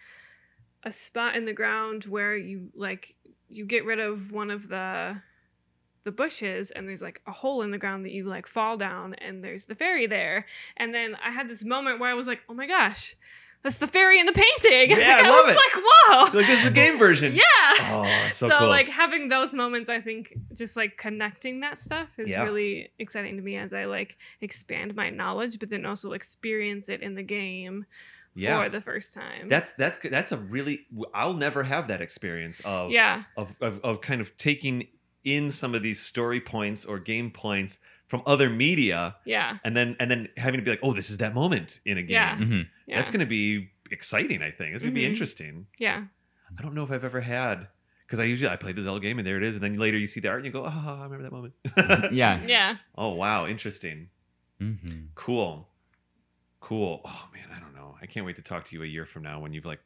a spot in the ground where you like you get rid of one of the the bushes and there's like a hole in the ground that you like fall down and there's the fairy there and then i had this moment where i was like oh my gosh that's the fairy in the painting Yeah, I Like, love was it. like whoa like this is the game version. yeah Oh, so, so, cool. like having those moments i think just like connecting that stuff is Yeah. really exciting to me as i like expand my knowledge but then also experience it in the game yeah. for the first time that's that's good. that's a really I'll never have that experience of yeah of, of of kind of taking in some of these story points or game points from other media yeah. and then and then having to be like oh this is that moment in a game. Yeah. Mhm. yeah. That's going to be exciting i think. It's going to be interesting. Yeah. I don't know if i've ever had because i usually i play the zelda game and there it is and then later you see the art and you go oh i remember that moment. Yeah. yeah. Oh wow. Interesting. Mhm. cool. Cool. Oh man. I don't know. I can't wait to talk to you a year from now when you've like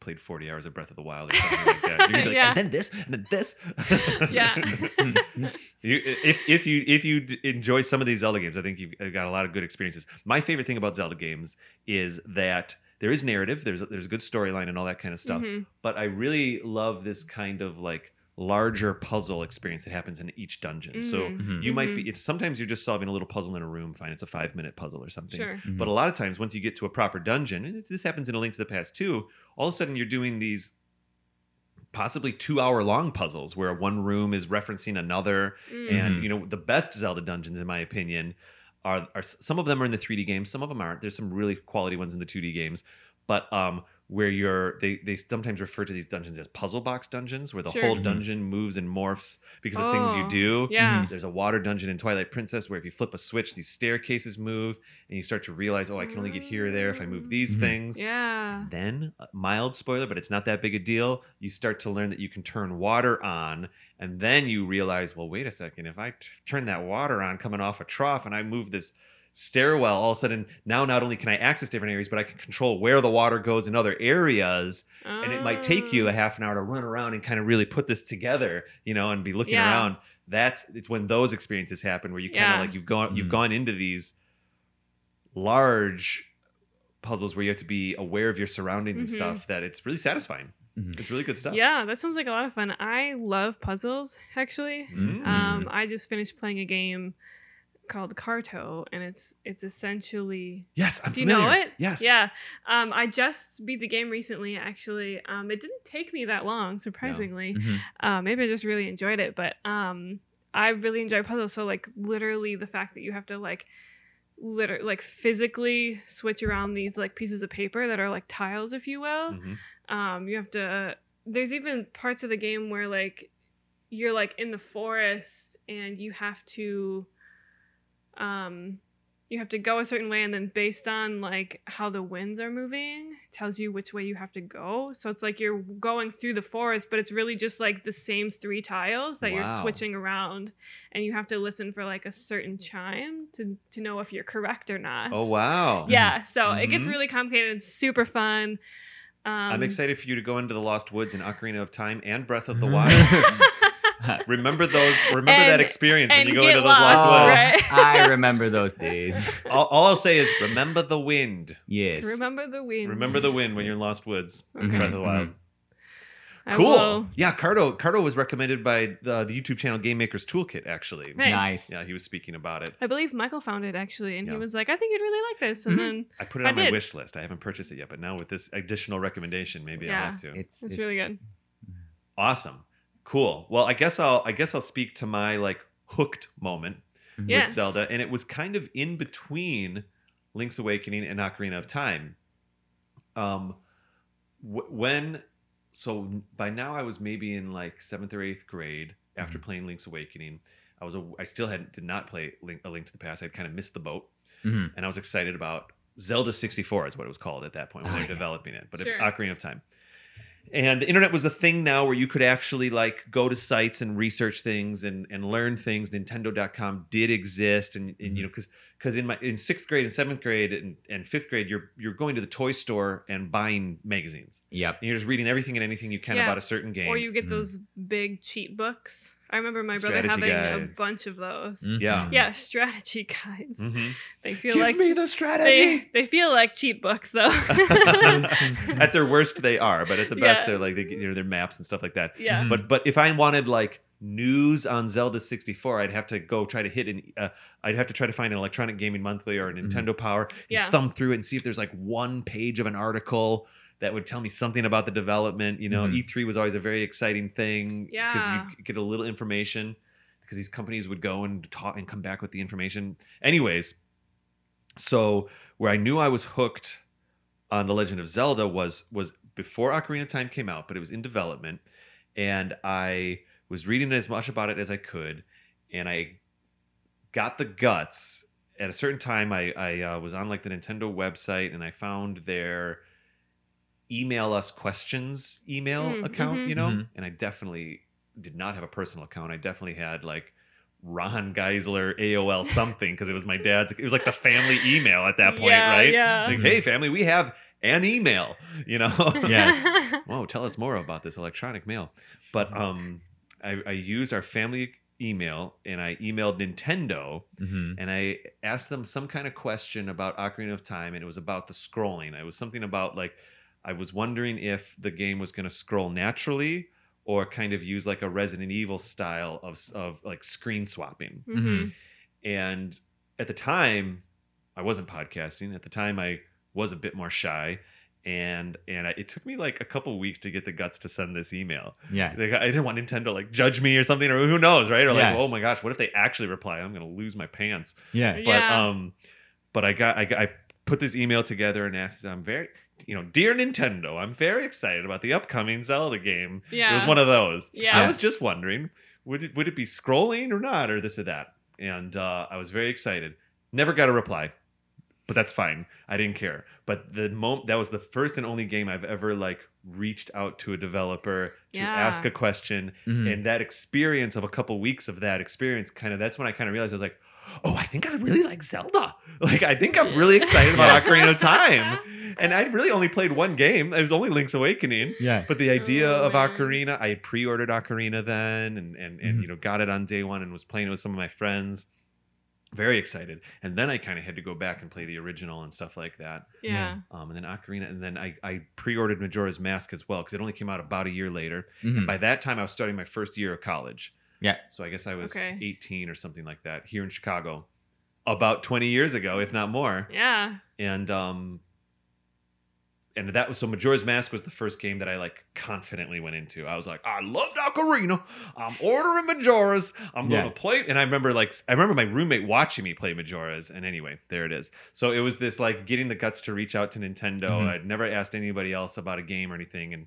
played 40 hours of breath of the wild or something like that you're like Yeah. and then this and then this yeah You, if if you if you enjoy some of these Zelda games, I think you've got a lot of good experiences. My favorite thing about Zelda games is that there is narrative, there's a, there's a good storyline and all that kind of stuff. Mhm. But I really love this kind of like larger puzzle experience that happens in each dungeon. So Mhm. Mhm. you might be it's sometimes you're just solving a little puzzle in a room, fine, it's a five minute puzzle or something. sure Mhm. But a lot of times, once you get to a proper dungeon, and this happens in A Link to the Past too, all of a sudden you're doing these possibly two hour long puzzles where one room is referencing another. Mm. And, Mhm. you know, the best Zelda dungeons, in my opinion, are, are some of them are in the 3D games, some of them aren't. There's some really quality ones in the 2D games. But um, where you're, they, they sometimes refer to these dungeons as puzzle box dungeons, where the Sure. whole Mhm. dungeon moves and morphs because of things you Oh, do. yeah There's a water dungeon in Twilight Princess where if you flip a switch, these staircases move, and you start to realize, oh, I can only get here or there if I move these Mhm. things. yeah Then, uh, mild spoiler, but it's not that big a deal. You start to learn that you can turn water on, and then you realize, well, wait a second, if I t- turn that water on coming off a trough and I move this stairwell all of a sudden now not only can i access different areas but i can control where the water goes in other areas and it might take you a Oh. half an hour to run around and kind of really put this together you know and be looking Yeah. around that's it's when those experiences happen where you kind of Yeah. like you've gone you've Mhm. gone into these large puzzles where you have to be aware of your surroundings and Mhm. stuff that it's really satisfying Mhm. it's really good stuff Yeah, that sounds like a lot of fun. I love puzzles, actually. Mm. Um, I just finished playing a game called Carto, and it's it's essentially yes i'm Do you familiar know it? yes Yeah. Um, I just beat the game recently, actually. Um, it didn't take me that long, surprisingly. Mhm. Uh, maybe I just really enjoyed it, but um, I really enjoy puzzles. So, like, literally, the fact that you have to, like, liter- like physically switch around these like pieces of paper that are like tiles if you will Mhm. um you have to there's even parts of the game where like you're like in the forest and you have to um you have to go a certain way and then based on like how the winds are moving tells you which way you have to go. So it's like you're going through the forest but it's really just like the same three tiles that you're switching around and you have to listen for like a certain chime to to know if you're correct or not. Oh wow. Yeah so it gets Mhm. really complicated. It's super fun. Um, i'm excited for you to go into the lost woods and ocarina of time and breath of the wild remember those remember that experience when you go into those lost, lost woods right? I remember those days. all, all i'll say is remember the wind Yes. remember the wind remember the wind when you're in lost woods Okay. breath of the wild I Cool. Yeah, Carto. Carto was recommended by the, the YouTube channel Game Maker's Toolkit. Actually, Nice. Nice. yeah, he was speaking about it. I believe Michael found it actually, and Yeah. he was like, "I think you'd really like this." And Mhm. then I put it I on my did. wish list. I haven't purchased it yet, but now with this additional recommendation, maybe I'll have to. It's, it's, really good. Awesome, cool. Well, I guess I'll I guess I'll speak to my like hooked moment Yes. with Zelda, and it was kind of in between Link's Awakening and Ocarina of Time. Um, wh- when so by now I was maybe in like seventh or eighth grade after playing Link's Awakening. I was a, I still had did not play Link, A Link to the Past. I'd kind of missed the boat, Mhm. and I was excited about Zelda 64 is what it was called at that point when Ah, we were yeah. developing it, but Sure. Ocarina of Time. And the internet was a thing now where you could actually like go to sites and research things and, and learn things. Nintendo.com did exist. And, and you mm-hmm. know, cause, cause in my, in sixth grade and seventh grade and, and fifth grade, you're, you're going to the toy store and buying magazines Yep. and you're just reading everything and anything you can Yeah. about a certain game. Or you get Mhm. those big cheat books. I remember my brother having guides. a bunch of those. Mhm. yeah. Yeah, strategy guides. Mhm. They feel Give like me the strategy. they, they feel like cheat books though. at their worst, they are, but at the best, Yeah. they're like, they, you know, they're maps and stuff like that. yeah. Mhm. But but if I wanted like news on Zelda 64, I'd have to go try to hit an uh, I'd have to try to find an electronic gaming monthly or a Nintendo Power, and Yeah. thumb through it and see if there's like one page of an article that would tell me something about the development. You know, Mhm. E3 was always a very exciting thing Yeah. because you get a little information because these companies would go and talk and come back with the information. Anyways, so where I knew I was hooked on the Legend of Zelda was was before Ocarina of Time came out, but it was in development, and I was reading as much about it as I could, and I got the guts. At a certain time, I I uh, was on like the Nintendo website, and I found their email us questions email Mm, account, mhm. you know, Mhm. and I definitely did not have a personal account. I definitely had like Ron Geisler AOL something because it was my dad's. It was like the family email at that point, Yeah, right? yeah. Like, hey, family, we have an email. You know. Yes. Whoa, tell us more about this electronic mail. But um, I, I used our family email and I emailed Nintendo Mhm. and I asked them some kind of question about Ocarina of Time, and it was about the scrolling. It was something about like I was wondering if the game was going to scroll naturally or kind of use like a Resident Evil style of of like screen swapping. Mhm. And at the time, I wasn't podcasting. At the time, I was a bit more shy. And and I, it took me like a couple weeks to get the guts to send this email. Yeah. Like, I didn't want Nintendo like judge me or something, or who knows, right? Or like, oh my gosh, what if they actually reply? I'm gonna lose my pants. Yeah. But Yeah. um, but I got I, I put this email together and asked. I'm very you know, dear Nintendo, I'm very excited about the upcoming Zelda game. Yeah, it was one of those. Yeah. I was just wondering, would it would it be scrolling or not, or this or that? And uh, I was very excited. Never got a reply, but that's fine. I didn't care. But the moment that was the first and only game I've ever like reached out to a developer to Yeah. ask a question Mhm. and that experience of a couple weeks of that experience kind of that's when I kind of realized I was like oh I think I really like Zelda like I think I'm really excited about Ocarina of Time and I really only played one game it was only Link's Awakening Yeah. but the idea Oh, of man. Ocarina, I had pre-ordered Ocarina then, and and, and Mhm. you know got it on day one and was playing it with some of my friends. Very excited, and then I kind of had to go back and play the original and stuff like that. Yeah. Um, and then Ocarina, and then I, I pre-ordered Majora's Mask as well because it only came out about a year later. Mhm. By that time, I was starting my first year of college. Yeah. So I guess I was Okay. 18 or something like that here in Chicago, about 20 years ago, if not more Yeah. and um and that was so Majora's Mask was the first game that I like confidently went into. I was like, I loved Ocarina. I'm ordering Majora's. I'm going to play. And I remember like I remember my roommate watching me play Majora's. And anyway, there it is. So it was this like getting the guts to reach out to Nintendo. Mhm. I'd never asked anybody else about a game or anything, and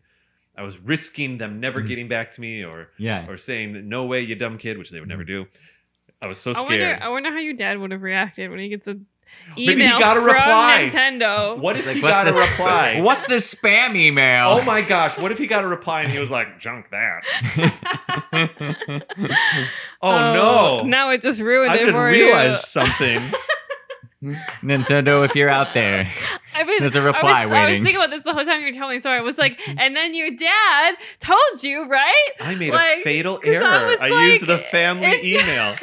I was risking them never Mhm. getting back to me or Yeah. or saying no way, you dumb kid, which they would never do. I was so I scared. wonder. I wonder how your dad would have reacted when he gets a Maybe he got a from reply. Nintendo. what if Like, he got a this- reply? What's this spam email? Oh my gosh, what if he got a reply and he was like, junk that? Oh, no. Oh, now it just ruined I it just for realized something. Nintendo, if you're out there. I mean, There's a I reply was, I was thinking about this the whole time you were telling me. story. I was like, and then your dad told you, right? I made Like, a fatal error. was I, like, used the family email.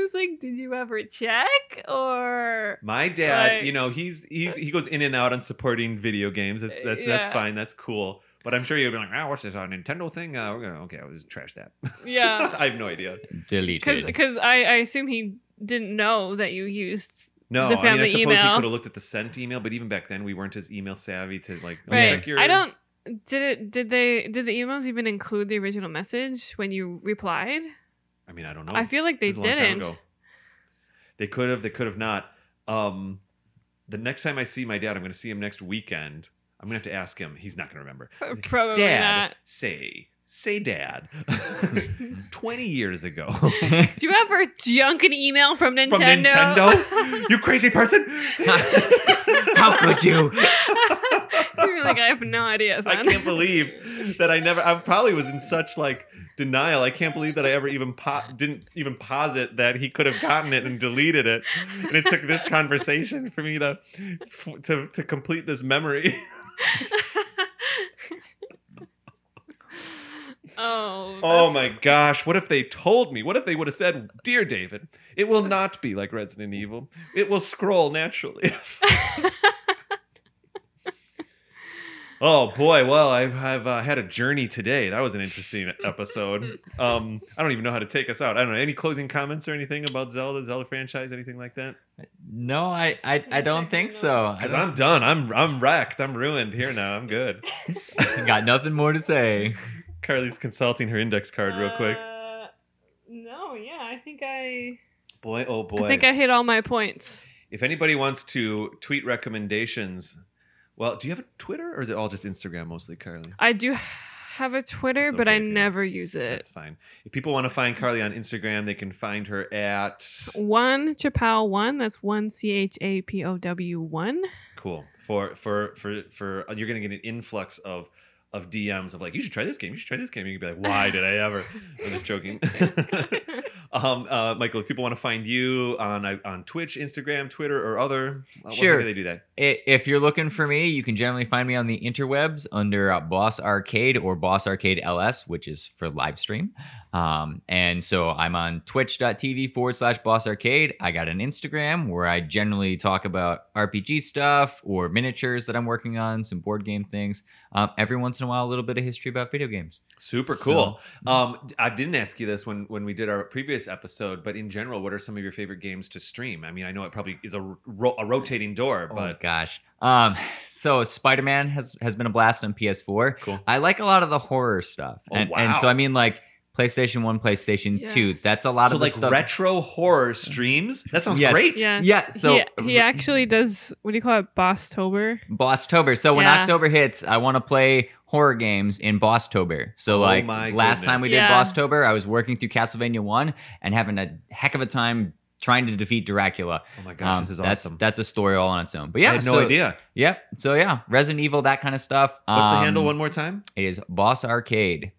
I was like, did you ever check or? My dad, Like- you know, he's he's he goes in and out on supporting video games. That's that's that's fine. That's cool. But I'm sure you'll be like, oh, what's this, a Nintendo thing? Uh, we're gonna, okay, I'll just trash that. Yeah. I have no idea. Deleted. Because I, I assume he didn't know that you used. No, The I mean, I family suppose he could have looked at the sent email, but even back then, we weren't as email savvy to like oh, Right. check your. I don't. Did it? Did they? Did the emails even include the original message when you replied? I mean, I don't know. I feel like they It was a long time didn't. They could have. They could have not. Um, the next time I see my dad, I'm going to see him next weekend. I'm going to have to ask him. He's not going to remember. Probably Dad, not. say, say, Dad. Twenty years ago, Do you ever junk an email from Nintendo? from Nintendo. you crazy person! How could you? so like, I have no idea. Son. I can't believe that I never. I probably was in such like denial. I can't believe that I ever even po- didn't even posit that he could have gotten it and deleted it. And it took this conversation for me to f- to to complete this memory. Oh. Oh my gosh! What if they told me? What if they would have said, "Dear David, it will not be like Resident Evil. It will scroll naturally." Oh boy! Well, I've, I've uh, had a journey today. That was an interesting episode. Um, I don't even know how to take us out. I don't know. Any closing comments or anything about Zelda, Zelda franchise, anything like that? No, I, I, I don't think so. Because I'm done. I'm I'm wrecked. I'm ruined here now. I'm good. got nothing more to say. Carly's consulting her index card real quick. Uh, no, yeah, I think I. Boy, oh boy! I think I hit all my points. if anybody wants to tweet recommendations, well, do you have a Twitter or is it all just Instagram mostly, Carly? I do have a Twitter, It's but I you never use it. That's fine. If people want to find Carly on Instagram, they can find her at One Chapow one. That's one C H A P O W one. cool for for for for uh, you're gonna get an influx of of DMs of like you should try this game, you should try this game. You can be like, why did I ever? I'm just joking. um, uh, Michael, if people want to find you on uh, on Twitch, Instagram, Twitter, or other, uh, Sure. they do that? If you're looking for me, you can generally find me on the interwebs under uh, Boss Arcade or Boss Arcade LS, which is for live stream. Um, and so I'm on twitch.tv forward slash Boss Arcade. I got an Instagram where I generally talk about RPG stuff or miniatures that I'm working on, some board game things. Um, every once in a while, a little bit of history about video games. Super So- cool. um, I didn't ask you this when when we did our previous episode, but in general, what are some of your favorite games to stream? I mean, I know it probably is a, ro- a rotating door, oh but gosh. Um, so Spider Man has has been a blast on PS4. Cool. I like a lot of the horror stuff, Oh, and and so. I mean like PlayStation One, PlayStation Two. That's a lot so of the like stuff. retro horror streams. That sounds Yes. great. Yes. Yeah, so- he, he actually does. What do you call it? Bosstober. Bosstober. So when Yeah. October hits, I want to play horror games in Bosstober. So Oh like my last time we did goodness. Yeah. Bosstober, I was working through Castlevania One and having a heck of a time trying to defeat Dracula. Oh my gosh, Um, this is that's, awesome. That's a story all on its own. But yeah, I had no so- idea. Yep. So yeah, Resident Evil, that kind of stuff. What's the Um, handle one more time? It is Boss Arcade.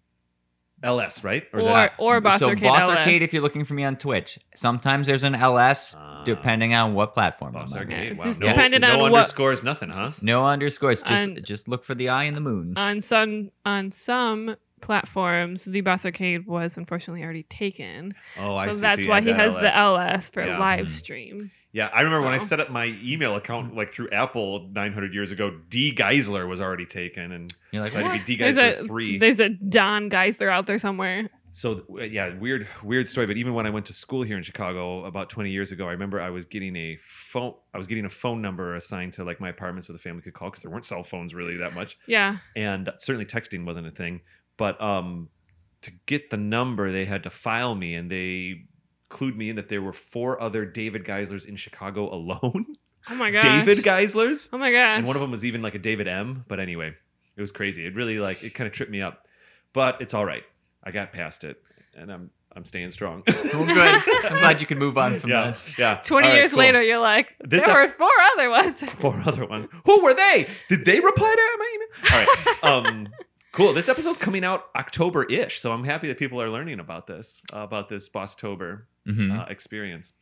LS, right? is it Or not? or Boss so Arcade Boss LS. Arcade, if you're looking for me on Twitch, sometimes there's an LS, Ah. depending on what platform. Boss I'm on. Arcade. Yeah, Wow. just no, depending so no on what- underscores, nothing, huh? No underscores. Just And- just look for the eye and the moon. on some on some platforms, the Boss Arcade was unfortunately already taken. Oh, I so see. that's you why he that has the LS for Yeah. live Mhm. stream. Yeah, I remember when I set up my email account like through Apple 900 years ago. D Geisler was already taken, and You're like, so I had to what? be D There's Geisler a three. there's a Don Geisler out there somewhere. So uh, yeah, weird, weird story. But even when I went to school here in Chicago about 20 years ago, I remember I was getting a phone. I was getting a phone number assigned to like my apartment so the family could call because there weren't cell phones really that much, Yeah. and certainly texting wasn't a thing. But um, to get the number, they had to file me, and they clued me in that there were four other David Geislers in Chicago alone. Oh my gosh. David Geislers. Oh my gosh. and one of them was even like a David M. But anyway, it was crazy. It really like it kind of tripped me up, but it's all right. I got past it, and I'm I'm staying strong. Well, good. I'm glad you can move on from yeah, that. yeah. 20 All right, years cool. later, you're like, This there ep- were four other ones. four other ones. Who were they? Did they reply to my email? All right. Um, cool. This episode's coming out October ish, so I'm happy that people are learning about this, uh, about this Bosstober Mhm. uh, experience.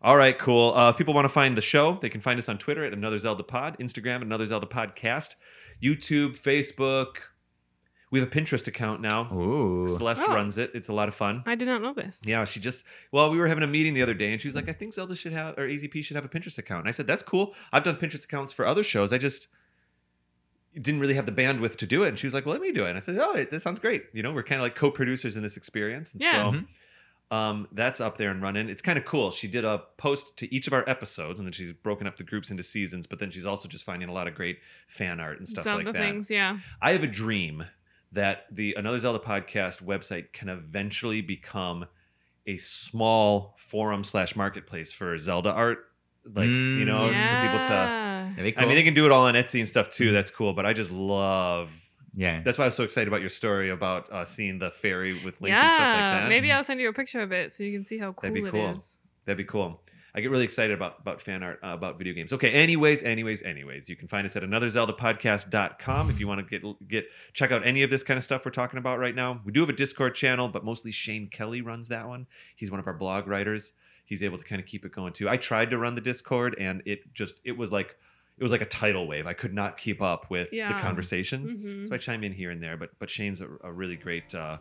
All right, cool. Uh, if people want to find the show, they can find us on Twitter at Another Zelda Pod, Instagram at Another Zelda Podcast, YouTube, Facebook. We have a Pinterest account now. Ooh. Celeste Oh. runs it. It's a lot of fun. I did not know this. Yeah, she just well, we were having a meeting the other day, and she was like, "I think Zelda should have or AZP should have a Pinterest account." And I said, "That's cool. I've done Pinterest accounts for other shows. I just didn't really have the bandwidth to do it." And she was like, "Well, let me do it." And I said, "Oh, it, that sounds great. You know, we're kind of like co-producers in this experience." And Yeah. so um, that's up there and running. It's kind of cool. She did a post to each of our episodes, and then she's broken up the groups into seasons. But then she's also just finding a lot of great fan art and stuff Some like of the that. things, yeah. I have a dream that the Another Zelda podcast website can eventually become a small forum slash marketplace for Zelda art. Like, you know, yeah. for people to. That'd I mean, they can do it all on Etsy and stuff too. That's cool. But I just love. Yeah. That's why I was so excited about your story about uh, seeing the fairy with Link and stuff like yeah. that. Maybe I'll send you a picture of it so you can see how cool That'd be it cool. is. That'd be cool. I get really excited about about fan art uh, about video games. Okay, anyways, anyways, anyways, you can find us at anotherzeldapodcast.com if you want to get get check out any of this kind of stuff we're talking about right now. We do have a Discord channel, but mostly Shane Kelly runs that one. He's one of our blog writers. He's able to kind of keep it going too. I tried to run the Discord and it just it was like it was like a tidal wave. I could not keep up with Yeah. the conversations. Mhm. So I chime in here and there, but but Shane's a, a really great uh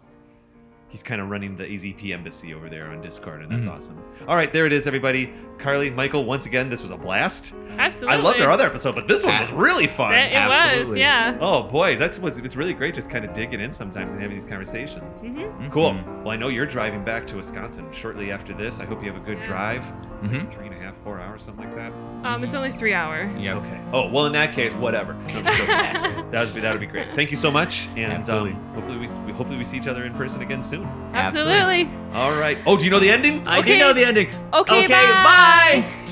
he's kind of running the AZP embassy over there on Discord, and that's Mhm. awesome. All right, there it is, everybody. Carly, Michael, once again, this was a blast. Absolutely. I loved our other episode, but this one was really fun. It, it was, yeah. Oh boy, that's was it's really great just kind of digging in sometimes and having these conversations. Mm-hmm. Cool. Mhm. Well, I know you're driving back to Wisconsin shortly after this. I hope you have a good drive. It's like Mhm. three and a half, four hours, something like that. Um, it's only three hours. Yep. Okay. Oh well, in that case, whatever. No, I'm just joking. that would be that would be great. Thank you so much, and Um, hopefully we we- hopefully we see each other in person again soon. Absolutely. All right. Oh, do you know the ending? I do Okay. know the ending. Okay, Okay, bye. bye.